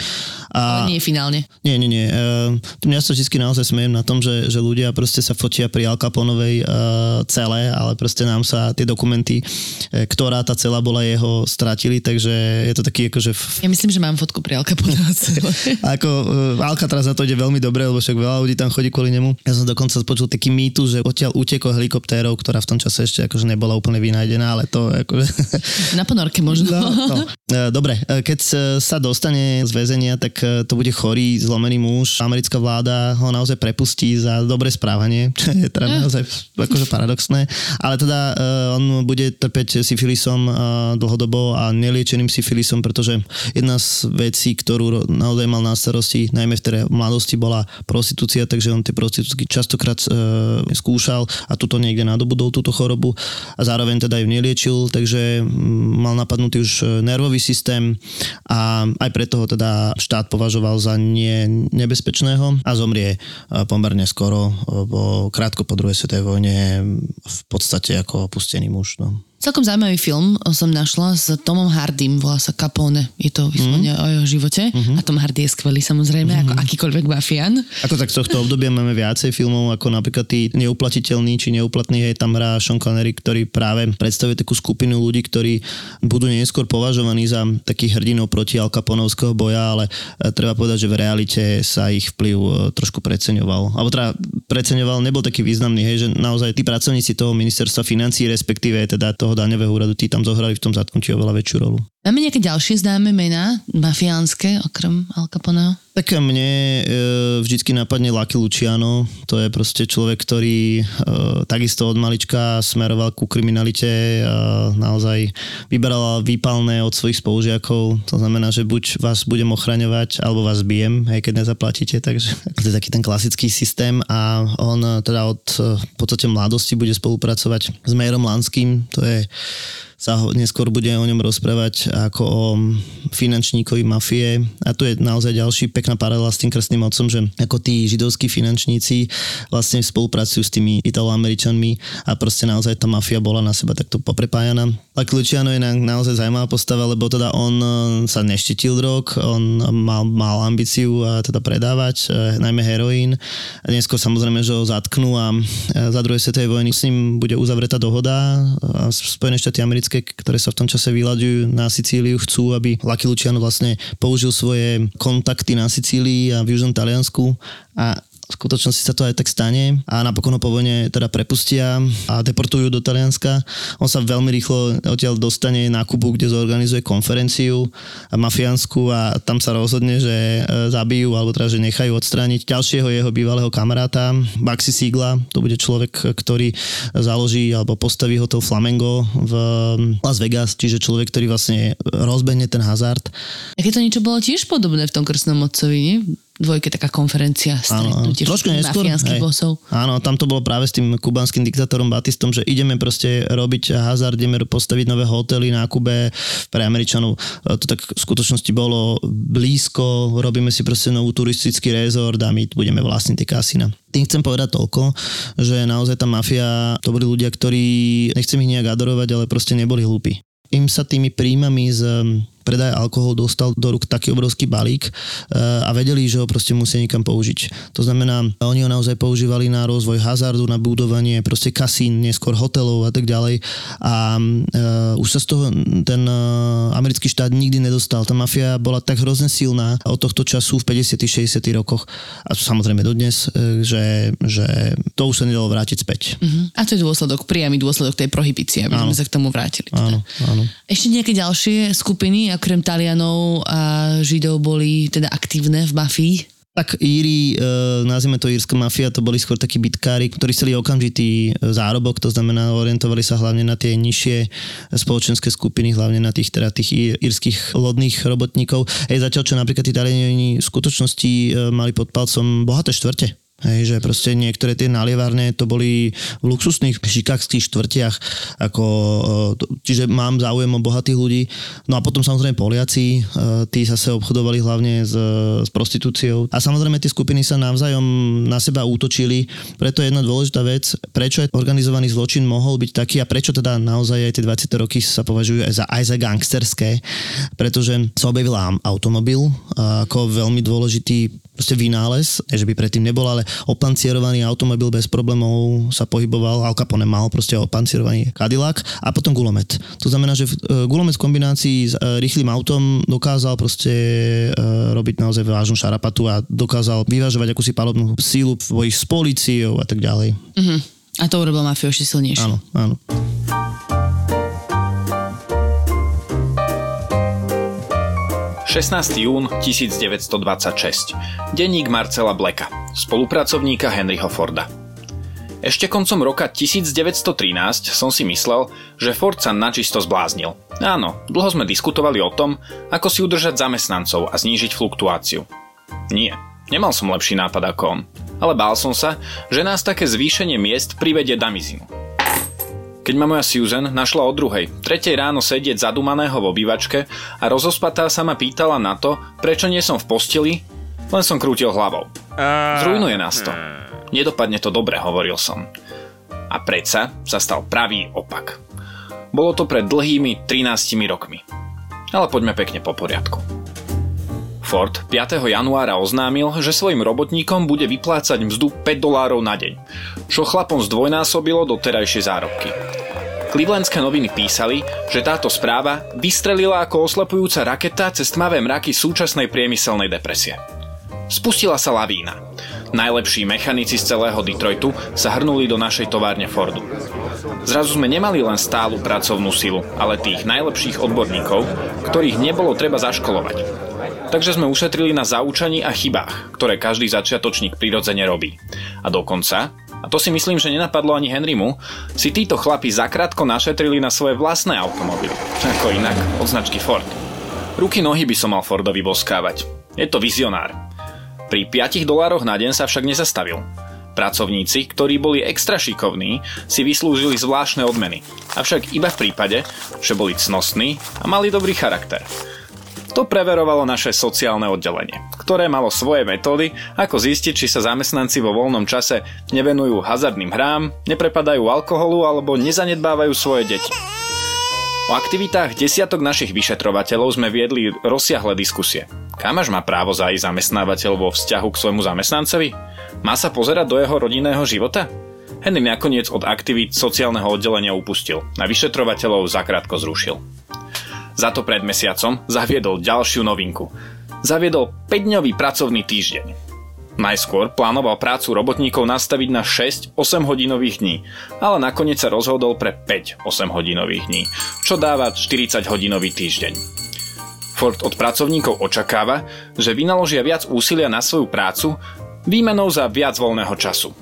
A... Ale nie finálne. Nie, nie, nie uh, ja sa vždy naozaj smejem na tom, že, že ľudia proste sa fotia pri Al Caponovej uh, cele, ale proste nám sa tie dokumenty, uh, ktorá tá cela bola jeho, stratili, takže je to taký akože... F... Ja myslím, že mám fotku pri Al Caponovej cele. <laughs> ako uh, Alcatraz na to ide veľmi dobre, lebo však veľa ľudí tam chodí kvôli nemu. Ja som dokonca počul taký mýtu, že odtiaľ utekol helikoptérov, ktorá v tom čase ešte akože nebola úplne vynajdená, ale to akože... Na ponorke možno. No, no. Dobre, keď sa dostane z väzenia, tak to bude chorý, zlomený muž, až americká vláda ho naozaj prepustí za dobré správanie, <laughs> čo je teda naozaj akože paradoxné. Ale teda uh, on bude trpeť syfilisom uh, dlhodobo a neliečeným syfilisom, pretože jedna z vecí, ktorú naozaj mal na starosti, najmä v tej mladosti, bola prostitúcia, takže on tie prostitútky častokrát uh, skúšal a tuto niekde nadobudol túto chorobu a zároveň teda ju neliečil, takže mm, mal napadnutý už nervový systém a aj preto ho teda štát považoval za nie nebezpečného a zomrie pomerne skoro, bo krátko po druhej svetovej vojne v podstate ako opustený muž. No. Celkom zaujímavý film som našla s Tomom Hardym, volá sa Capone. Je to vyslovene mm. o jeho živote. Mm-hmm. A Tom Hardy je skvelý samozrejme, mm-hmm. ako akýkoľvek mafián. Ako tak z tohto obdobia máme viacej filmov, ako napríklad tí neuplatiteľní či neuplatní, hej, tam hrá Sean Connery, ktorý práve predstavuje takú skupinu ľudí, ktorí budú neskôr považovaní za takých hrdinov proti Al Caponovského boja, ale e, treba povedať, že v realite sa ich vplyv e, trošku preceňoval. Alebo teda preceňoval, nebol taký významný, hej, že naozaj tí pracovníci toho ministerstva financí, respektíve teda toho daňového úradu, tí tam zohrali v tom zatknutí oveľa väčšiu rolu. Máme nejaké ďalšie známe mená, mafiánske, okrem Al Caponeho? Tak mne e, vždycky napadne Lucky Luciano, to je proste človek, ktorý e, takisto od malička smeroval ku kriminalite a naozaj vyberal výpalné od svojich spolužiakov, to znamená, že buď vás budem ochraňovať, alebo vás bijem, hej, keď nezaplatíte, takže <laughs> to je taký ten klasický systém. A on teda od v podstate mladosti bude spolupracovať s Majerom Lanským, to je sa ho, neskôr bude o ňom rozprávať ako o finančníkovi mafie. A tu je naozaj ďalší pekná paralela s tým krstným otcom, že ako tí židovskí finančníci vlastne spolupracujú s tými italoameričanmi a proste naozaj tá mafia bola na seba takto poprepájana. Tak Luciano je na, naozaj zaujímavá postava, lebo teda on e, sa neštetil drog, on mal, mal ambíciu a teda predávať, e, najmä heroín. Neskôr samozrejme, že ho zatknú a e, za druhej svetovej vojny s ním bude uzavretá dohoda a Spojené štáty americké americké, ktoré sa v tom čase vyľaďujú na Sicíliu, chcú, aby Lucky Luciano vlastne použil svoje kontakty na Sicílii a v južnom Taliansku. A v skutočnosti sa to aj tak stane a napokon ho po vojne teda prepustia a deportujú do Talianska. On sa veľmi rýchlo odtiaľ dostane na Kubu, kde zorganizuje konferenciu mafiánsku a tam sa rozhodne, že e, zabijú alebo teda, že nechajú odstrániť ďalšieho jeho bývalého kamaráta, Baxi Sigla. To bude človek, ktorý založí alebo postaví hotel Flamengo v Las Vegas, čiže človek, ktorý vlastne rozbehne ten hazard. Aké to niečo bolo tiež podobné v tom krstnom otcovi, nie? Dvojke taká konferencia, stretnutie trošku neskôr, mafiánskych bosov. Áno, tam to bolo práve s tým kubanským diktátorom Batistom, že ideme proste robiť hazard, ideme postaviť nové hotely na Kube pre Američanov. To tak v skutočnosti bolo blízko, robíme si proste novú turistický rezort a my budeme vlastniť tie kasína. Tým chcem povedať toľko, že naozaj tá mafia, to boli ľudia, ktorí, nechcem ich nejak adorovať, ale proste neboli hlúpi. Im sa tými príjmami z predaj alkohol dostal do rúk taký obrovský balík eh, a vedeli, že ho proste musia niekam použiť. To znamená, oni ho naozaj používali na rozvoj hazardu, na budovanie proste kasín, neskôr hotelov a tak ďalej. A uh, už sa z toho ten uh, americký štát nikdy nedostal. Tá mafia bola tak hrozne silná od tohto času v 50 60 rokoch a samozrejme dodnes, že, že to už sa nedalo vrátiť späť. Uh-huh. A to je dôsledok, priamy dôsledok tej prohibície, aby áno. sme sa k tomu vrátili. Teda. Áno, áno. Ešte nejaké ďalšie skupiny, okrem Talianov a Židov boli teda aktívne v mafii? Tak Íri, e, nazvime to írska mafia, to boli skôr takí bitkári, ktorí chceli okamžitý e, zárobok, to znamená orientovali sa hlavne na tie nižšie spoločenské skupiny, hlavne na tých, teda tých írskych lodných robotníkov. Ej, zatiaľ, čo napríklad tí Taliani v skutočnosti e, mali pod palcom bohaté štvrte Hej, že proste niektoré tie nalievárne to boli v luxusných šikákských štvrtiach, ako, e, čiže mám záujem o bohatých ľudí. No a potom samozrejme Poliaci, e, tí zase obchodovali hlavne s, s prostitúciou. A samozrejme tie skupiny sa navzájom na seba útočili, preto je jedna dôležitá vec, prečo aj organizovaný zločin mohol byť taký a prečo teda naozaj aj tie 20. roky sa považujú aj za, aj za gangsterské, pretože sa objavil automobil ako veľmi dôležitý proste vynález, že by predtým nebol, ale opancierovaný automobil bez problémov sa pohyboval, Al Capone mal proste opancierovaný Cadillac a potom gulomet. To znamená, že e, gulomet v kombinácii s e, rýchlým autom dokázal proste e, robiť naozaj vážnu šarapatu a dokázal vyvážovať akúsi palobnú sílu v boji s policiou a tak ďalej. Uh-huh. A to urobil mafiu ešte silnejšie. Áno, áno. 16. jún 1926. Denník Marcela Bleka, spolupracovníka Henryho Forda. Ešte koncom roka 1913 som si myslel, že Ford sa načisto zbláznil. Áno, dlho sme diskutovali o tom, ako si udržať zamestnancov a znížiť fluktuáciu. Nie, nemal som lepší nápad ako on, ale bál som sa, že nás také zvýšenie miest privedie damizinu. Keď ma moja Susan našla o druhej, tretej ráno sedieť zadumaného v obývačke a rozospatá sa ma pýtala na to, prečo nie som v posteli, len som krútil hlavou. Zrujnuje nás to. Nedopadne to dobre, hovoril som. A predsa sa stal pravý opak. Bolo to pred dlhými 13 rokmi. Ale poďme pekne po poriadku. Ford 5. januára oznámil, že svojim robotníkom bude vyplácať mzdu 5 dolárov na deň, čo chlapom zdvojnásobilo do terajšej zárobky. Clevelandské noviny písali, že táto správa vystrelila ako oslepujúca raketa cez tmavé mraky súčasnej priemyselnej depresie. Spustila sa lavína. Najlepší mechanici z celého Detroitu sa hrnuli do našej továrne Fordu. Zrazu sme nemali len stálu pracovnú silu, ale tých najlepších odborníkov, ktorých nebolo treba zaškolovať. Takže sme ušetrili na zaučaní a chybách, ktoré každý začiatočník prirodzene robí. A dokonca, a to si myslím, že nenapadlo ani Henrymu, si títo chlapi zakrátko našetrili na svoje vlastné automobily. Ako inak, od značky Ford. Ruky nohy by som mal Fordovi boskávať. Je to vizionár. Pri 5 dolároch na deň sa však nezastavil. Pracovníci, ktorí boli extra šikovní, si vyslúžili zvláštne odmeny. Avšak iba v prípade, že boli cnostní a mali dobrý charakter. To preverovalo naše sociálne oddelenie, ktoré malo svoje metódy, ako zistiť, či sa zamestnanci vo voľnom čase nevenujú hazardným hrám, neprepadajú alkoholu alebo nezanedbávajú svoje deti. O aktivitách desiatok našich vyšetrovateľov sme viedli rozsiahle diskusie. Kam až má právo zájsť zamestnávateľ vo vzťahu k svojmu zamestnancovi? Má sa pozerať do jeho rodinného života? Henry nakoniec od aktivít sociálneho oddelenia upustil. Na vyšetrovateľov zakrátko zrušil. Za to pred mesiacom zaviedol ďalšiu novinku. Zaviedol 5-dňový pracovný týždeň. Najskôr plánoval prácu robotníkov nastaviť na 6 8 hodinových dní, ale nakoniec sa rozhodol pre 5 8 hodinových dní, čo dáva 40 hodinový týždeň. Ford od pracovníkov očakáva, že vynaložia viac úsilia na svoju prácu výmenou za viac voľného času.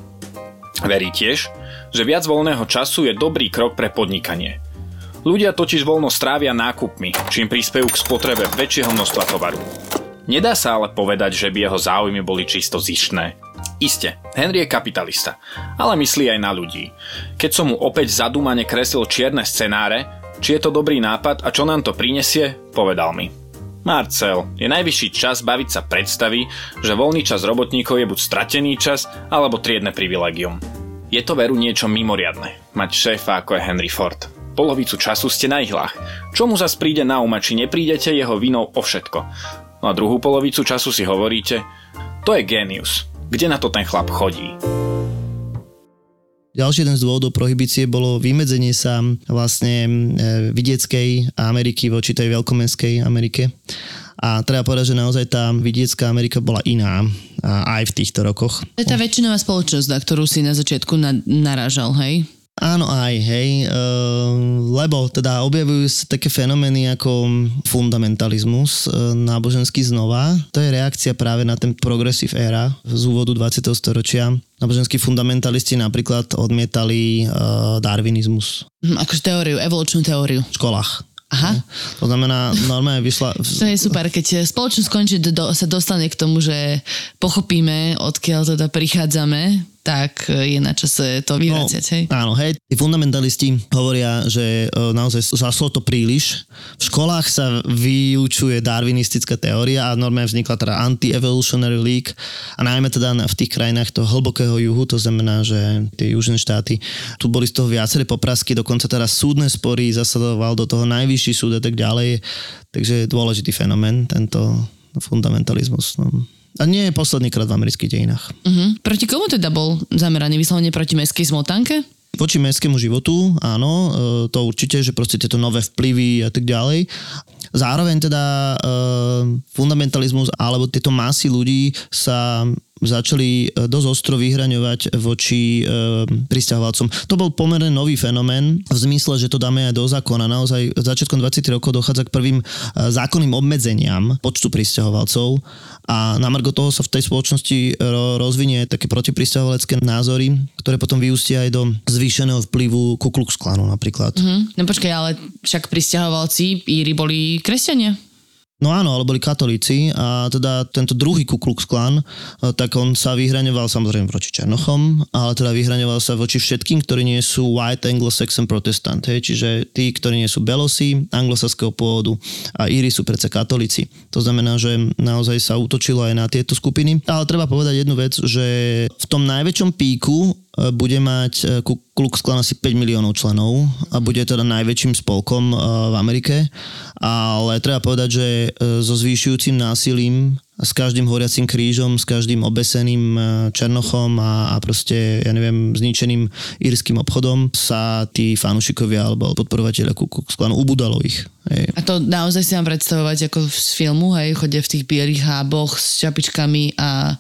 Verí tiež, že viac voľného času je dobrý krok pre podnikanie – Ľudia totiž voľno strávia nákupmi, čím prispejú k spotrebe väčšieho množstva tovaru. Nedá sa ale povedať, že by jeho záujmy boli čisto zištné. Isté, Henry je kapitalista, ale myslí aj na ľudí. Keď som mu opäť zadúmane kreslil čierne scenáre, či je to dobrý nápad a čo nám to prinesie, povedal mi. Marcel, je najvyšší čas baviť sa predstavy, že voľný čas robotníkov je buď stratený čas, alebo triedne privilegium. Je to veru niečo mimoriadne, mať šéfa ako je Henry Ford. Polovicu času ste na ihlách. Čo mu zas príde na uma, či neprídete jeho vinou o všetko. No a druhú polovicu času si hovoríte, to je genius. Kde na to ten chlap chodí? Ďalší jeden z dôvodov prohibície bolo vymedzenie sa vlastne e, vidieckej Ameriky voči tej veľkomenskej Amerike. A treba povedať, že naozaj tá vidiecká Amerika bola iná aj v týchto rokoch. To je tá väčšinová spoločnosť, na ktorú si na začiatku na, narážal, hej? Áno aj, hej, uh, lebo teda objavujú sa také fenomény ako fundamentalizmus uh, náboženský znova. To je reakcia práve na ten progressive era z úvodu 20. storočia. Náboženskí fundamentalisti napríklad odmietali uh, darwinizmus. Hm, akože teóriu, evolučnú teóriu. V školách. Aha. To znamená, normálne vyšla... To je super, keď spoločnosť končí, do, sa dostane k tomu, že pochopíme, odkiaľ teda prichádzame, tak je na čase to vyvraciať, hej? No, áno, hej. Tí fundamentalisti hovoria, že e, naozaj zaslo to príliš. V školách sa vyučuje darwinistická teória a normálne vznikla teda Anti-Evolutionary League a najmä teda v tých krajinách toho hlbokého juhu, to znamená, že tie južné štáty, tu boli z toho viaceré poprasky, dokonca teraz súdne spory zasadoval do toho najvyšší súd a tak ďalej. Takže je dôležitý fenomén, tento fundamentalizmus. No. A nie je posledný krát v amerických dejinách. Uh-huh. Proti komu teda bol zameraný? Vyslovene proti mestskej smotanke? Voči mestskému životu, áno, e, to určite, že proste tieto nové vplyvy a tak ďalej. Zároveň teda e, fundamentalizmus alebo tieto masy ľudí sa začali e, dosť ostro vyhraňovať voči e, pristahovalcom. To bol pomerne nový fenomén v zmysle, že to dáme aj do zákona. Naozaj začiatkom 20 rokov dochádza k prvým e, zákonným obmedzeniam počtu pristahovalcov a na margo toho sa v tej spoločnosti rozvinie také protipristahovalecké názory, ktoré potom vyústia aj do zvýšeného vplyvu Ku Klux Klanu napríklad. Mm-hmm. No počkaj, ale však pristahovalci Íri boli kresťania. No áno, ale boli katolíci a teda tento druhý Ku Klux Klan, e, tak on sa vyhraňoval samozrejme voči Černochom, ale teda vyhraňoval sa voči všetkým, ktorí nie sú white anglo-saxon protestant, hej, čiže tí, ktorí nie sú belosi, anglosaského pôvodu a Íri sú predsa katolíci. To znamená, že naozaj sa útočilo aj na tieto skupiny. Ale treba povedať jednu vec, že v tom najväčšom píku bude mať e, Ku Klux Klan asi 5 miliónov členov a bude teda najväčším spolkom e, v Amerike. Ale treba povedať, že so zvýšujúcim násilím s každým horiacim krížom, s každým obeseným černochom a, a proste, ja neviem, zničeným írským obchodom sa tí fanúšikovia alebo podporovateľia Ku Klux Klanu ubudalo ich. Hej. A to naozaj si mám predstavovať ako z filmu, hej, chodia v tých bielých háboch s čapičkami a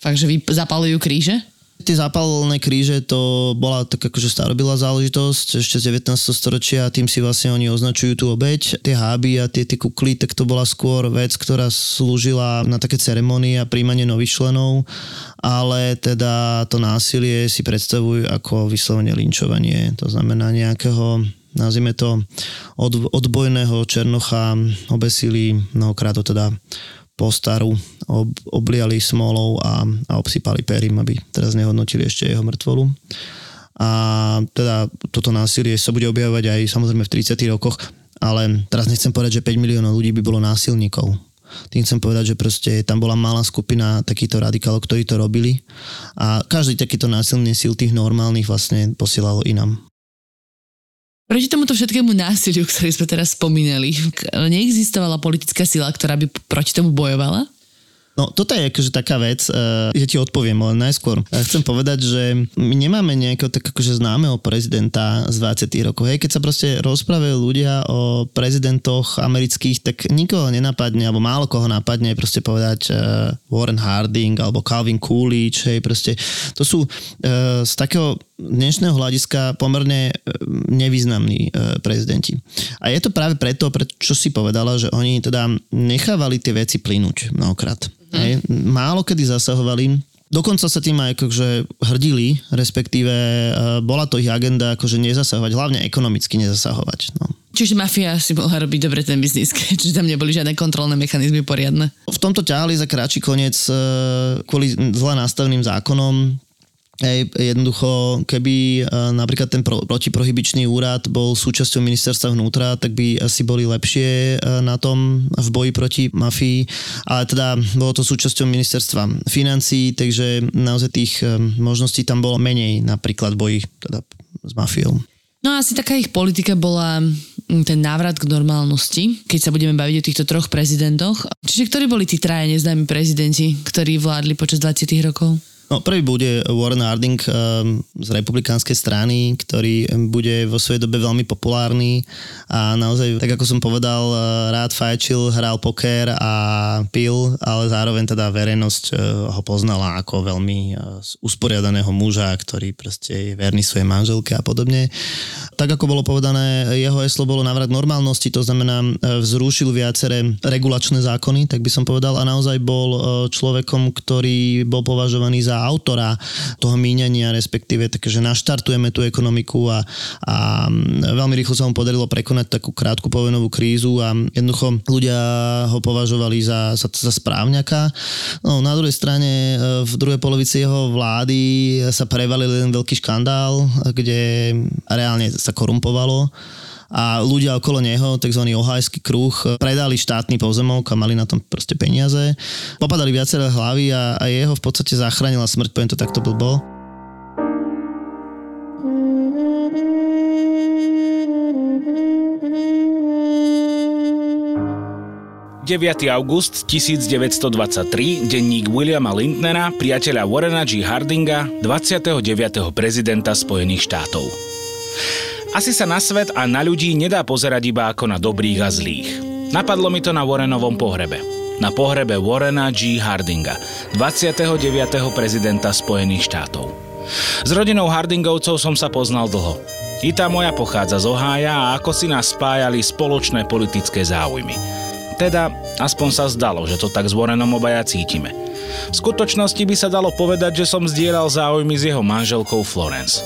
fakt, že vy zapalujú kríže? Tie zápalné kríže to bola tak akože starobilá záležitosť ešte z 19. storočia a tým si vlastne oni označujú tú obeď. Tie háby a tie, tie kukly, tak to bola skôr vec, ktorá slúžila na také ceremonie a príjmanie nových členov, ale teda to násilie si predstavujú ako vyslovene linčovanie. To znamená nejakého nazvime to od, odbojného černocha obesili mnohokrát to teda postaru ob, obliali smolou a, a obsypali perim, aby teraz nehodnotili ešte jeho mŕtvolu. A teda toto násilie sa bude objavovať aj samozrejme v 30. rokoch, ale teraz nechcem povedať, že 5 miliónov ľudí by bolo násilníkov. Tým chcem povedať, že proste tam bola malá skupina takýchto radikálov, ktorí to robili a každý takýto násilný síl tých normálnych vlastne posielal inám. Proti tomuto všetkému násiliu, ktoré sme teraz spomínali, neexistovala politická sila, ktorá by proti tomu bojovala? No toto je akože taká vec, uh, že ti odpoviem, ale najskôr uh, chcem povedať, že my nemáme nejakého tak akože známeho prezidenta z 20 rokov. Hej, keď sa proste rozprávajú ľudia o prezidentoch amerických, tak nikoho nenapadne, alebo málo koho napadne proste povedať uh, Warren Harding alebo Calvin Coolidge, hej, proste to sú uh, z takého dnešného hľadiska pomerne nevýznamní prezidenti. A je to práve preto, prečo si povedala, že oni teda nechávali tie veci plynúť mnohokrát. Mm. Hej, málo kedy zasahovali, Dokonca sa tým aj akože hrdili, respektíve uh, bola to ich agenda akože nezasahovať, hlavne ekonomicky nezasahovať. No. Čiže mafia si mohla robiť dobre ten biznis, <laughs> čiže tam neboli žiadne kontrolné mechanizmy poriadne. V tomto ťahali za kratší koniec uh, kvôli zle nastaveným zákonom, Hej, jednoducho, keby uh, napríklad ten pro, protiprohybičný úrad bol súčasťou ministerstva vnútra, tak by asi boli lepšie uh, na tom v boji proti mafii, ale teda bolo to súčasťou ministerstva financí, takže naozaj tých uh, možností tam bolo menej, napríklad boji teda s mafiou. No asi taká ich politika bola mm, ten návrat k normálnosti, keď sa budeme baviť o týchto troch prezidentoch. Čiže ktorí boli tí traje neznámi prezidenti, ktorí vládli počas 20 rokov? No, prvý bude Warren Harding um, z republikánskej strany, ktorý bude vo svojej dobe veľmi populárny a naozaj, tak ako som povedal, uh, rád fajčil, hral poker a pil, ale zároveň teda verejnosť uh, ho poznala ako veľmi uh, usporiadaného muža, ktorý proste je verný svojej manželke a podobne. Tak ako bolo povedané, jeho heslo bolo návrat normálnosti, to znamená vzrušil viaceré regulačné zákony, tak by som povedal, a naozaj bol človekom, ktorý bol považovaný za autora toho míňania, respektíve takže naštartujeme tú ekonomiku a, a veľmi rýchlo sa mu podarilo prekonať takú krátku povojnovú krízu a jednoducho ľudia ho považovali za, za, za správňaka. No, na druhej strane e, v druhej polovici jeho vlády sa prevalil jeden veľký škandál, kde reálne sa korumpovalo a ľudia okolo neho, tzv. ohajský kruh, predali štátny pozemok a mali na tom proste peniaze. Popadali viaceré hlavy a, a jeho v podstate zachránila smrť, poviem to takto blbo. august 1923, denník Williama Lindnera, priateľa Warrena G. Hardinga, 29. prezidenta Spojených štátov. Asi sa na svet a na ľudí nedá pozerať iba ako na dobrých a zlých. Napadlo mi to na Warrenovom pohrebe. na pohrebe Warrena G. Hardinga, 29. prezidenta Spojených štátov. S rodinou Hardingovcov som sa poznal dlho. I tá moja pochádza z Ohája a ako si nás spájali spoločné politické záujmy. Teda, aspoň sa zdalo, že to tak s Warrenom obaja cítime. V skutočnosti by sa dalo povedať, že som zdieľal záujmy s jeho manželkou Florence.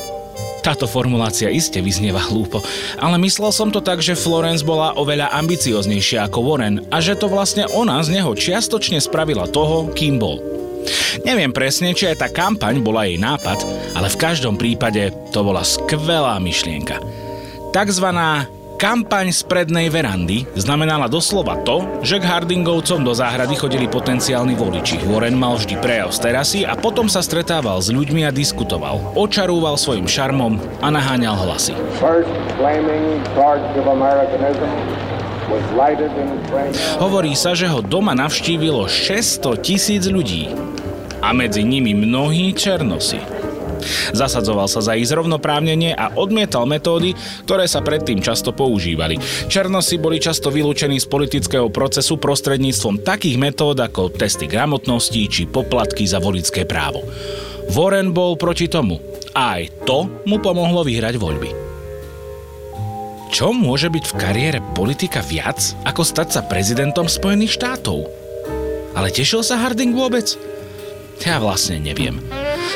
Táto formulácia iste vyznieva hlúpo, ale myslel som to tak, že Florence bola oveľa ambicioznejšia ako Warren a že to vlastne ona z neho čiastočne spravila toho, kým bol. Neviem presne, či aj tá kampaň bola jej nápad, ale v každom prípade to bola skvelá myšlienka. Takzvaná Kampaň z prednej verandy znamenala doslova to, že k Hardingovcom do záhrady chodili potenciálni voliči. Warren mal vždy prejav z terasy a potom sa stretával s ľuďmi a diskutoval. Očarúval svojim šarmom a naháňal hlasy. Hovorí sa, že ho doma navštívilo 600 tisíc ľudí a medzi nimi mnohí černosi. Zasadzoval sa za ich zrovnoprávnenie a odmietal metódy, ktoré sa predtým často používali. Černosi boli často vylúčení z politického procesu prostredníctvom takých metód ako testy gramotnosti či poplatky za volické právo. Warren bol proti tomu a aj to mu pomohlo vyhrať voľby. Čo môže byť v kariére politika viac, ako stať sa prezidentom Spojených štátov? Ale tešil sa Harding vôbec? Ja vlastne neviem.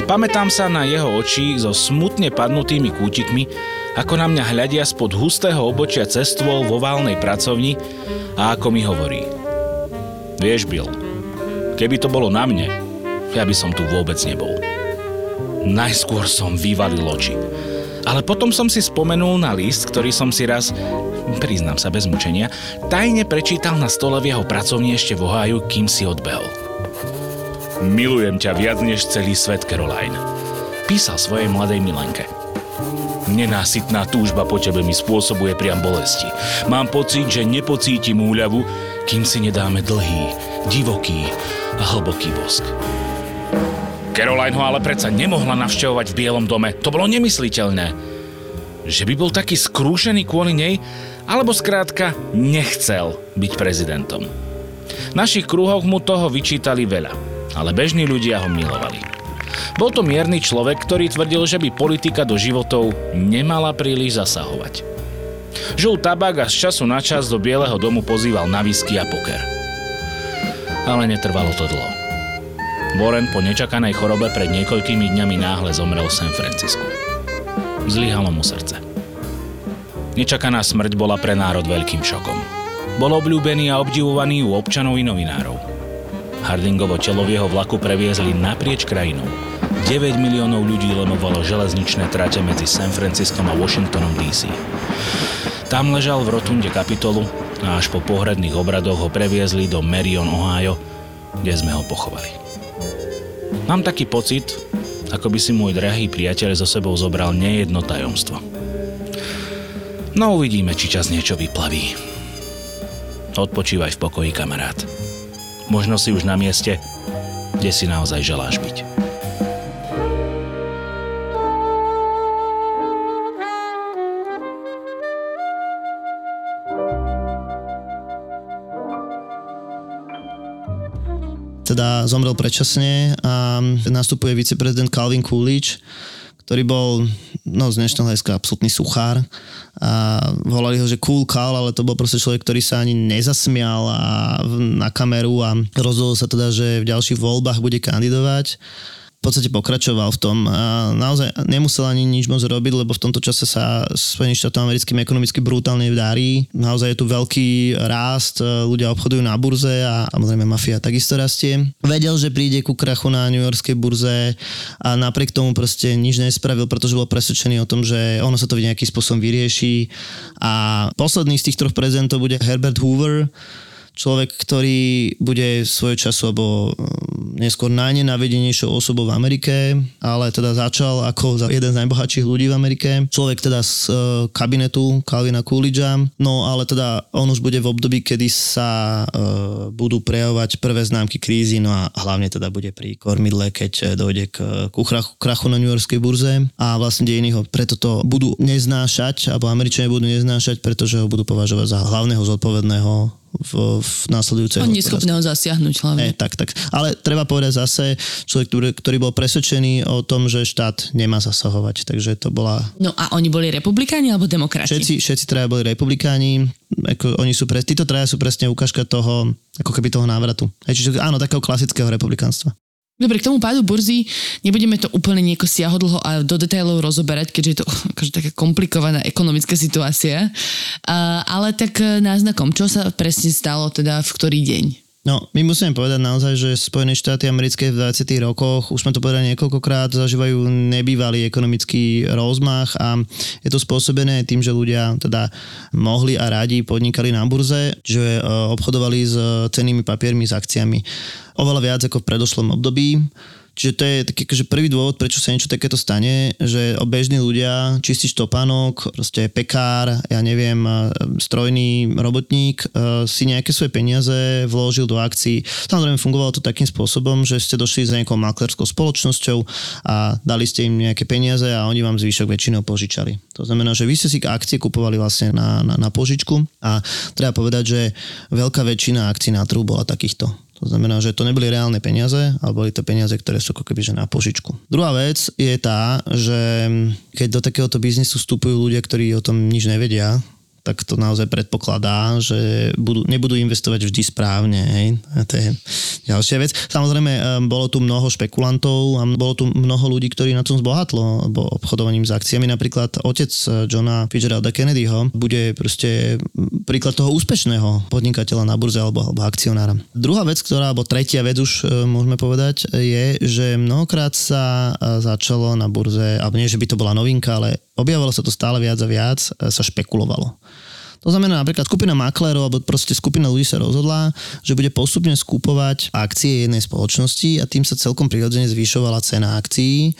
Pamätám sa na jeho oči so smutne padnutými kútikmi, ako na mňa hľadia spod hustého obočia cestôl vo válnej pracovni a ako mi hovorí. Vieš, Bill, keby to bolo na mne, ja by som tu vôbec nebol. Najskôr som vyvalil oči. Ale potom som si spomenul na list, ktorý som si raz, priznám sa bez mučenia, tajne prečítal na stole v jeho pracovni ešte v Ohaju, kým si odbehol. Milujem ťa viac než celý svet, Caroline. Písal svojej mladej milenke. Nenásytná túžba po tebe mi spôsobuje priam bolesti. Mám pocit, že nepocítim úľavu, kým si nedáme dlhý, divoký a hlboký bosk. Caroline ho ale predsa nemohla navštevovať v Bielom dome. To bolo nemysliteľné. Že by bol taký skrúšený kvôli nej, alebo skrátka nechcel byť prezidentom. V našich kruhoch mu toho vyčítali veľa ale bežní ľudia ho milovali. Bol to mierny človek, ktorý tvrdil, že by politika do životov nemala príliš zasahovať. Žul tabak a z času na čas do Bieleho domu pozýval na whisky a poker. Ale netrvalo to dlho. Warren po nečakanej chorobe pred niekoľkými dňami náhle zomrel v San Francisku. Zlyhalo mu srdce. Nečakaná smrť bola pre národ veľkým šokom. Bol obľúbený a obdivovaný u občanov i novinárov. Hardingovo telo v jeho vlaku previezli naprieč krajinou. 9 miliónov ľudí lemovalo železničné trate medzi San Franciskom a Washingtonom DC. Tam ležal v rotunde kapitolu a až po pohredných obradoch ho previezli do Marion, Ohio, kde sme ho pochovali. Mám taký pocit, ako by si môj drahý priateľ so sebou zobral nejedno tajomstvo. No uvidíme, či čas niečo vyplaví. Odpočívaj v pokoji, kamarát. Možno si už na mieste, kde si naozaj želáš byť. teda zomrel predčasne a nastupuje viceprezident Calvin Coolidge, ktorý bol no, z dnešného hľadiska absolútny suchár. A volali ho, že cool Cal, ale to bol proste človek, ktorý sa ani nezasmial a, na kameru a rozhodol sa teda, že v ďalších voľbách bude kandidovať v podstate pokračoval v tom. A naozaj nemusel ani nič moc robiť, lebo v tomto čase sa Spojeným štátom americkým ekonomicky brutálne darí. Naozaj je tu veľký rást, ľudia obchodujú na burze a samozrejme mafia takisto rastie. Vedel, že príde ku krachu na New Yorkskej burze a napriek tomu proste nič nespravil, pretože bol presvedčený o tom, že ono sa to nejakým spôsobom vyrieši. A posledný z tých troch prezidentov bude Herbert Hoover, človek, ktorý bude svojho času, alebo neskôr najnenavedenejšou osobou v Amerike, ale teda začal ako jeden z najbohatších ľudí v Amerike. Človek teda z uh, kabinetu Calvina Coolidgea, no ale teda on už bude v období, kedy sa uh, budú prejavovať prvé známky krízy, no a hlavne teda bude pri kormidle, keď dojde k, k krachu na New Yorkskej burze a vlastne dejiny ho preto to budú neznášať, alebo Američania budú neznášať, pretože ho budú považovať za hlavného zodpovedného v, v následujúcej On nie schopný ho zasiahnuť hlavne. E, tak, tak. Ale treba povedať zase, človek, ktorý, ktorý bol presvedčený o tom, že štát nemá zasahovať. Takže to bola... No a oni boli republikáni alebo demokrati? Všetci, všetci traja boli republikáni. Ako oni sú pre, títo traja sú presne ukážka toho, ako keby toho návratu. E, čiže áno, takého klasického republikánstva. Dobre, k tomu pádu burzy nebudeme to úplne nieko siahodlho a do detailov rozoberať, keďže je to <laughs> akože taká komplikovaná ekonomická situácia. Uh, ale tak e, náznakom, čo sa presne stalo teda v ktorý deň? No, my musíme povedať naozaj, že Spojené štáty americké v 20. rokoch, už sme to povedali niekoľkokrát, zažívajú nebývalý ekonomický rozmach a je to spôsobené tým, že ľudia teda mohli a radi podnikali na burze, že e, obchodovali s cenými papiermi, s akciami oveľa viac ako v predošlom období. Čiže to je taký akože prvý dôvod, prečo sa niečo takéto stane, že bežní ľudia, čistý štopánok, proste pekár, ja neviem, strojný robotník e, si nejaké svoje peniaze vložil do akcií. Samozrejme fungovalo to takým spôsobom, že ste došli za nejakou maklerskou spoločnosťou a dali ste im nejaké peniaze a oni vám zvyšok väčšinou požičali. To znamená, že vy ste si akcie kupovali vlastne na, na, na požičku a treba povedať, že veľká väčšina akcií na trhu bola takýchto to znamená, že to neboli reálne peniaze, ale boli to peniaze, ktoré sú ako keby že na požičku. Druhá vec je tá, že keď do takéhoto biznisu vstupujú ľudia, ktorí o tom nič nevedia, tak to naozaj predpokladá, že budú, nebudú investovať vždy správne. Hej? To je ďalšia vec. Samozrejme, eh, bolo tu mnoho špekulantov a bolo tu mnoho ľudí, ktorí na tom zbohatlo obchodovaním s akciami. Napríklad otec eh, Johna Fitzgeralda Kennedyho bude proste príklad toho úspešného podnikateľa na burze alebo, alebo akcionára. Druhá vec, ktorá, alebo tretia vec už eh, môžeme povedať, je, že mnohokrát sa začalo na burze, alebo nie, že by to bola novinka, ale objavovalo sa to stále viac a viac, sa špekulovalo. To znamená napríklad skupina maklérov alebo proste skupina ľudí sa rozhodla, že bude postupne skupovať akcie jednej spoločnosti a tým sa celkom prirodzene zvyšovala cena akcií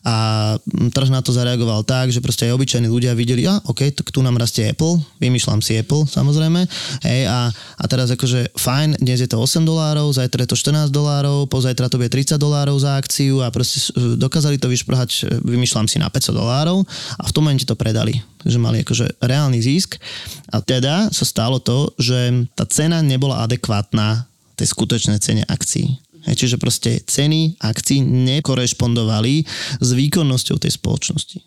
a trh na to zareagoval tak, že proste aj obyčajní ľudia videli, a OK, tu nám rastie Apple, vymýšľam si Apple samozrejme, hej, a, a teraz akože fajn, dnes je to 8 dolárov, zajtra je to 14 dolárov, pozajtra to bude 30 dolárov za akciu a proste dokázali to vyšprhať, vymýšľam si na 500 dolárov a v tom momente to predali. Takže mali akože reálny zisk a teda sa stalo to, že tá cena nebola adekvátna tej skutočnej cene akcií. Čiže proste ceny akcií nekorešpondovali s výkonnosťou tej spoločnosti.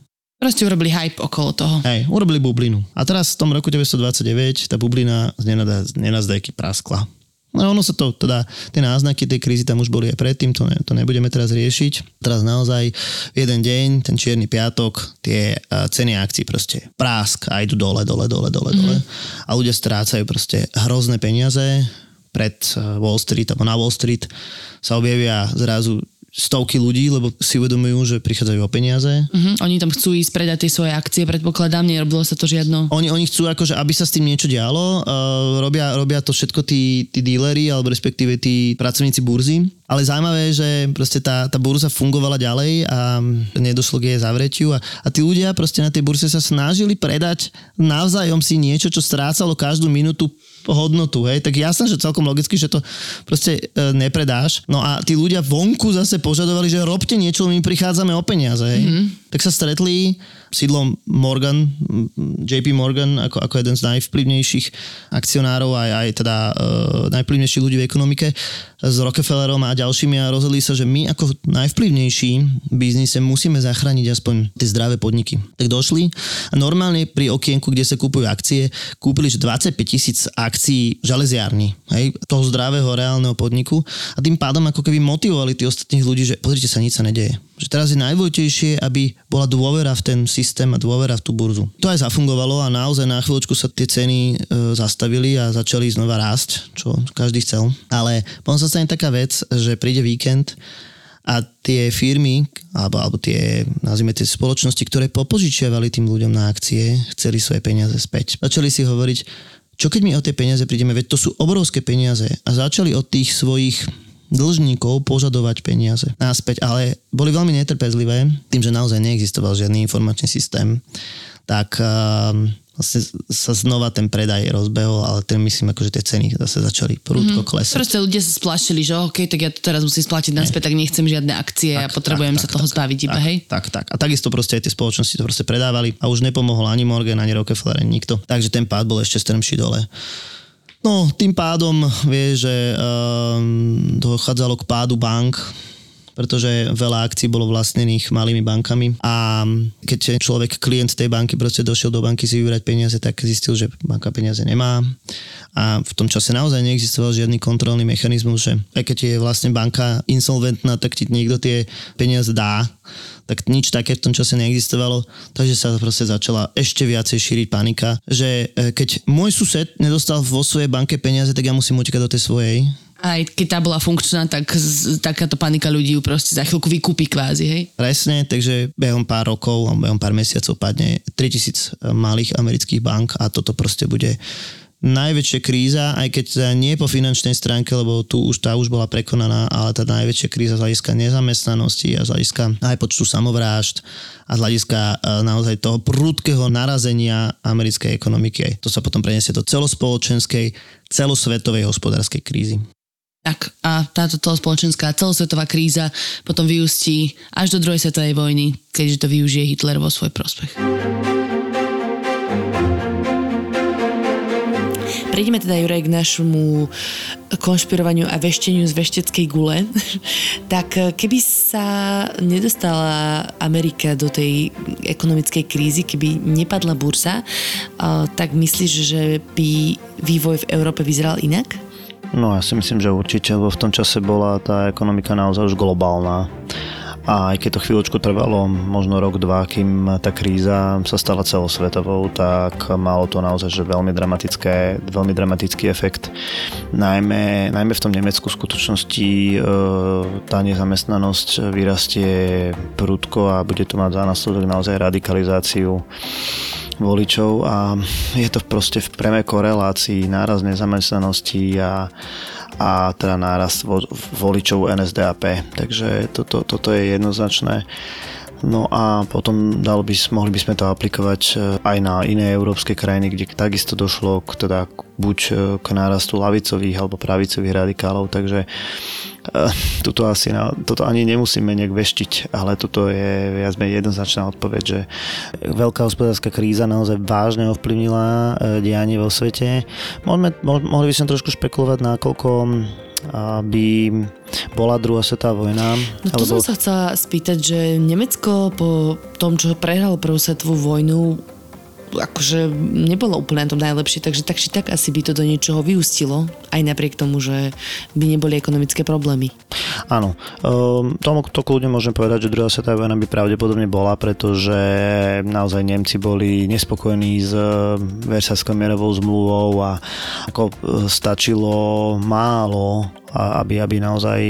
Proste urobili hype okolo toho. Hej, urobili bublinu. A teraz v tom roku 1929 tá bublina z nenazdajky praskla. No ono sa to, teda tie náznaky tej krízy tam už boli aj predtým, to, ne, to nebudeme teraz riešiť. Teraz naozaj jeden deň, ten čierny piatok, tie uh, ceny akcií proste prásk a idú dole, dole, dole, dole, mm-hmm. dole. A ľudia strácajú proste hrozné peniaze, pred eh, Wall Street alebo na Wall Street sa objavia zrazu stovky ľudí, lebo si uvedomujú, že prichádzajú o peniaze. Uh-huh. Oni tam chcú ísť predať tie svoje akcie, predpokladám, nerobilo sa to žiadno. Oni, oni chcú, akože, aby sa s tým niečo dialo, uh, robia, robia to všetko tí, tí díleri, alebo respektíve tí pracovníci burzy. Ale zaujímavé je, že proste tá, tá burza fungovala ďalej a nedošlo k jej zavretiu a, a tí ľudia proste na tej burze sa snažili predať navzájom si niečo, čo strácalo každú minútu hodnotu, hej, tak jasné, že celkom logicky, že to proste e, nepredáš. No a tí ľudia vonku zase požadovali, že robte niečo, my prichádzame o peniaze, hej. Mm-hmm. Tak sa stretli sídlom Morgan, JP Morgan ako, ako jeden z najvplyvnejších akcionárov aj, aj teda e, najvplyvnejších ľudí v ekonomike s Rockefellerom a ďalšími a rozhodli sa, že my ako najvplyvnejší biznise musíme zachrániť aspoň tie zdravé podniky. Tak došli a normálne pri okienku, kde sa kúpujú akcie, kúpili 25 tisíc akcií železiarní, hej, toho zdravého reálneho podniku a tým pádom ako keby motivovali tých ostatných ľudí, že pozrite sa, nič sa nedeje. Že teraz je najdôležitejšie, aby bola dôvera v ten systém a dôvera v tú burzu. To aj zafungovalo a naozaj na chvíľočku sa tie ceny e, zastavili a začali znova rásť, čo každý chcel. Ale potom sa stane taká vec, že príde víkend a tie firmy, alebo, alebo tie, nazvime tie spoločnosti, ktoré popožičiavali tým ľuďom na akcie, chceli svoje peniaze späť. Začali si hovoriť, čo keď my o tie peniaze prídeme, veď to sú obrovské peniaze a začali od tých svojich dlžníkov požadovať peniaze naspäť, ale boli veľmi netrpezlivé, tým, že naozaj neexistoval žiadny informačný systém, tak uh, vlastne sa znova ten predaj rozbehol, ale ten myslím, akože tie ceny zase začali prúdko mm-hmm. klesať. Proste ľudia sa splašili, že OK, tak ja to teraz musím splatiť naspäť, tak nechcem žiadne akcie tak, a potrebujem tak, sa tak, toho tak, zbaviť iba, tak, hej? Tak, tak. A takisto proste aj tie spoločnosti to proste predávali a už nepomohol ani Morgan, ani Rockefeller, ani nikto. Takže ten pád bol ešte strmší dole. No, tým pádom vie, že um, dochádzalo k pádu bank, pretože veľa akcií bolo vlastnených malými bankami a keď človek, klient tej banky proste došiel do banky si vybrať peniaze, tak zistil, že banka peniaze nemá a v tom čase naozaj neexistoval žiadny kontrolný mechanizmus, že aj keď je vlastne banka insolventná, tak ti niekto tie peniaze dá, tak nič také v tom čase neexistovalo, takže sa proste začala ešte viacej šíriť panika, že e, keď môj sused nedostal vo svojej banke peniaze, tak ja musím utekať do tej svojej aj keď tá bola funkčná, tak takáto panika ľudí ju proste za chvíľku vykúpi kvázi, hej? Presne, takže behom pár rokov, behom pár mesiacov padne 3000 malých amerických bank a toto proste bude najväčšia kríza, aj keď nie po finančnej stránke, lebo tu už tá už bola prekonaná, ale tá najväčšia kríza z hľadiska nezamestnanosti a z hľadiska aj počtu samovrážd a z hľadiska e, naozaj toho prúdkeho narazenia americkej ekonomiky. To sa potom preniesie do celospoločenskej, celosvetovej hospodárskej krízy. Tak a táto celospoločenská celosvetová kríza potom vyústí až do druhej svetovej vojny, keďže to využije Hitler vo svoj prospech. Prejdeme teda, Juraj, k našemu konšpirovaniu a vešteniu z vešteckej gule. <laughs> tak keby sa nedostala Amerika do tej ekonomickej krízy, keby nepadla bursa, tak myslíš, že by vývoj v Európe vyzeral inak? No ja si myslím, že určite, lebo v tom čase bola tá ekonomika naozaj už globálna. A aj keď to chvíľočku trvalo, možno rok, dva, kým tá kríza sa stala celosvetovou, tak malo to naozaj že veľmi, dramatické, veľmi dramatický efekt. Najmä, najmä v tom Nemecku v skutočnosti e, tá nezamestnanosť vyrastie prudko a bude to mať za následok naozaj radikalizáciu voličov a je to proste v preme korelácii náraz nezamestnanosti a, a teda náraz vo, voličov NSDAP. Takže toto, toto je jednoznačné. No a potom dal by, mohli by sme to aplikovať e, aj na iné európske krajiny, kde takisto došlo k, teda, buď e, k nárastu lavicových alebo pravicových radikálov, takže tuto asi na, toto ani nemusíme nejak veštiť, ale toto je viac menej jednoznačná odpoveď, že veľká hospodárska kríza naozaj vážne ovplyvnila uh, dianie vo svete. Mohli, mohli by sme trošku špekulovať, nakoľko by bola druhá svetová vojna. No to alebo... som sa chcela spýtať, že Nemecko po tom, čo prehral prvú svetovú vojnu, akože nebolo úplne na tom najlepšie, takže tak či tak asi by to do niečoho vyústilo, aj napriek tomu, že by neboli ekonomické problémy. Áno, um, tomu to kľudne môžem povedať, že druhá svetová vojna by pravdepodobne bola, pretože naozaj Nemci boli nespokojní s Versajskou mierovou zmluvou a ako e, stačilo málo aby, aby naozaj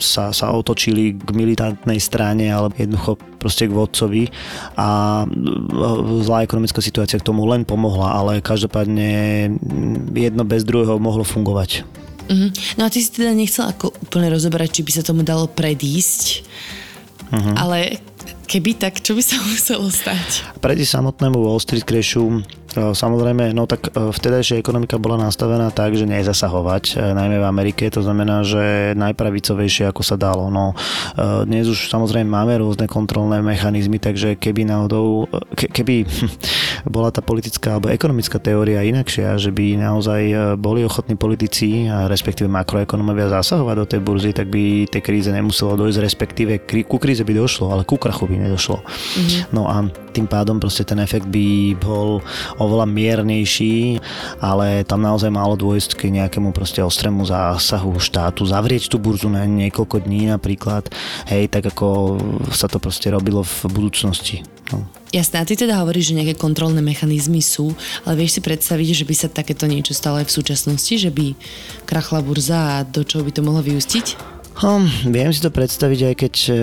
sa, sa otočili k militantnej strane alebo jednoducho proste k vodcovi a zlá ekonomická situácia k tomu len pomohla, ale každopádne jedno bez druhého mohlo fungovať. Uh-huh. No a ty si teda nechcel ako úplne rozoberať, či by sa tomu dalo predísť, uh-huh. ale keby tak, čo by sa <laughs> muselo stať? Predísť samotnému Wall Street crashu Samozrejme, no tak e, vtedajšia ekonomika bola nastavená tak, že nezasahovať, e, najmä v Amerike, to znamená, že najpravicovejšie ako sa dalo. No, dnes už samozrejme máme rôzne kontrolné mechanizmy, takže keby náhodou, keby <laughs> bola tá politická alebo ekonomická teória inakšia, že by naozaj boli ochotní politici, respektíve makroekonomovia zasahovať do tej burzy, tak by tej kríze nemuselo dojsť, respektíve ku kríze by došlo, ale ku krachu by nedošlo. Mm-hmm. No a tým pádom proste ten efekt by bol oveľa miernejší, ale tam naozaj malo dôjsť k nejakému proste ostrému zásahu štátu, zavrieť tú burzu na niekoľko dní napríklad, hej, tak ako sa to proste robilo v budúcnosti. No. Jasné, a ty teda hovoríš, že nejaké kontrolné mechanizmy sú, ale vieš si predstaviť, že by sa takéto niečo stalo aj v súčasnosti, že by krachla burza a do čoho by to mohlo vyústiť? Hm, viem si to predstaviť, aj keď e,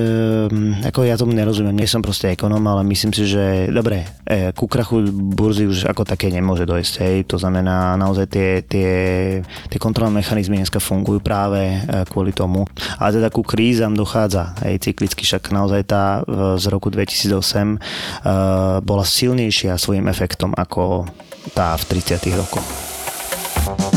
ako ja tomu nerozumiem, nie som proste ekonom, ale myslím si, že dobre, e, ku krachu burzy už ako také nemôže dojsť, hej. to znamená naozaj tie, tie, tie kontrolné mechanizmy dneska fungujú práve e, kvôli tomu, ale teda ku krízam dochádza, hej, cyklicky, však naozaj tá e, z roku 2008 e, bola silnejšia svojim efektom ako tá v 30 rokoch.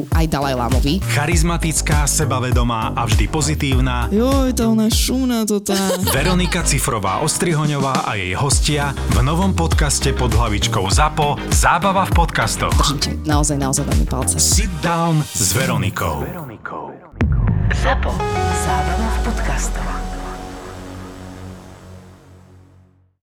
aj Dalaj Lámovi. Charizmatická, sebavedomá a vždy pozitívna Joj, tá ona to tá. <laughs> Veronika Cifrová Ostrihoňová a jej hostia v novom podcaste pod hlavičkou ZAPO Zábava v podcastoch. Držím naozaj, naozaj veľmi palce. Sit down s Veronikou. Zapo. Zábrná v podcastovách.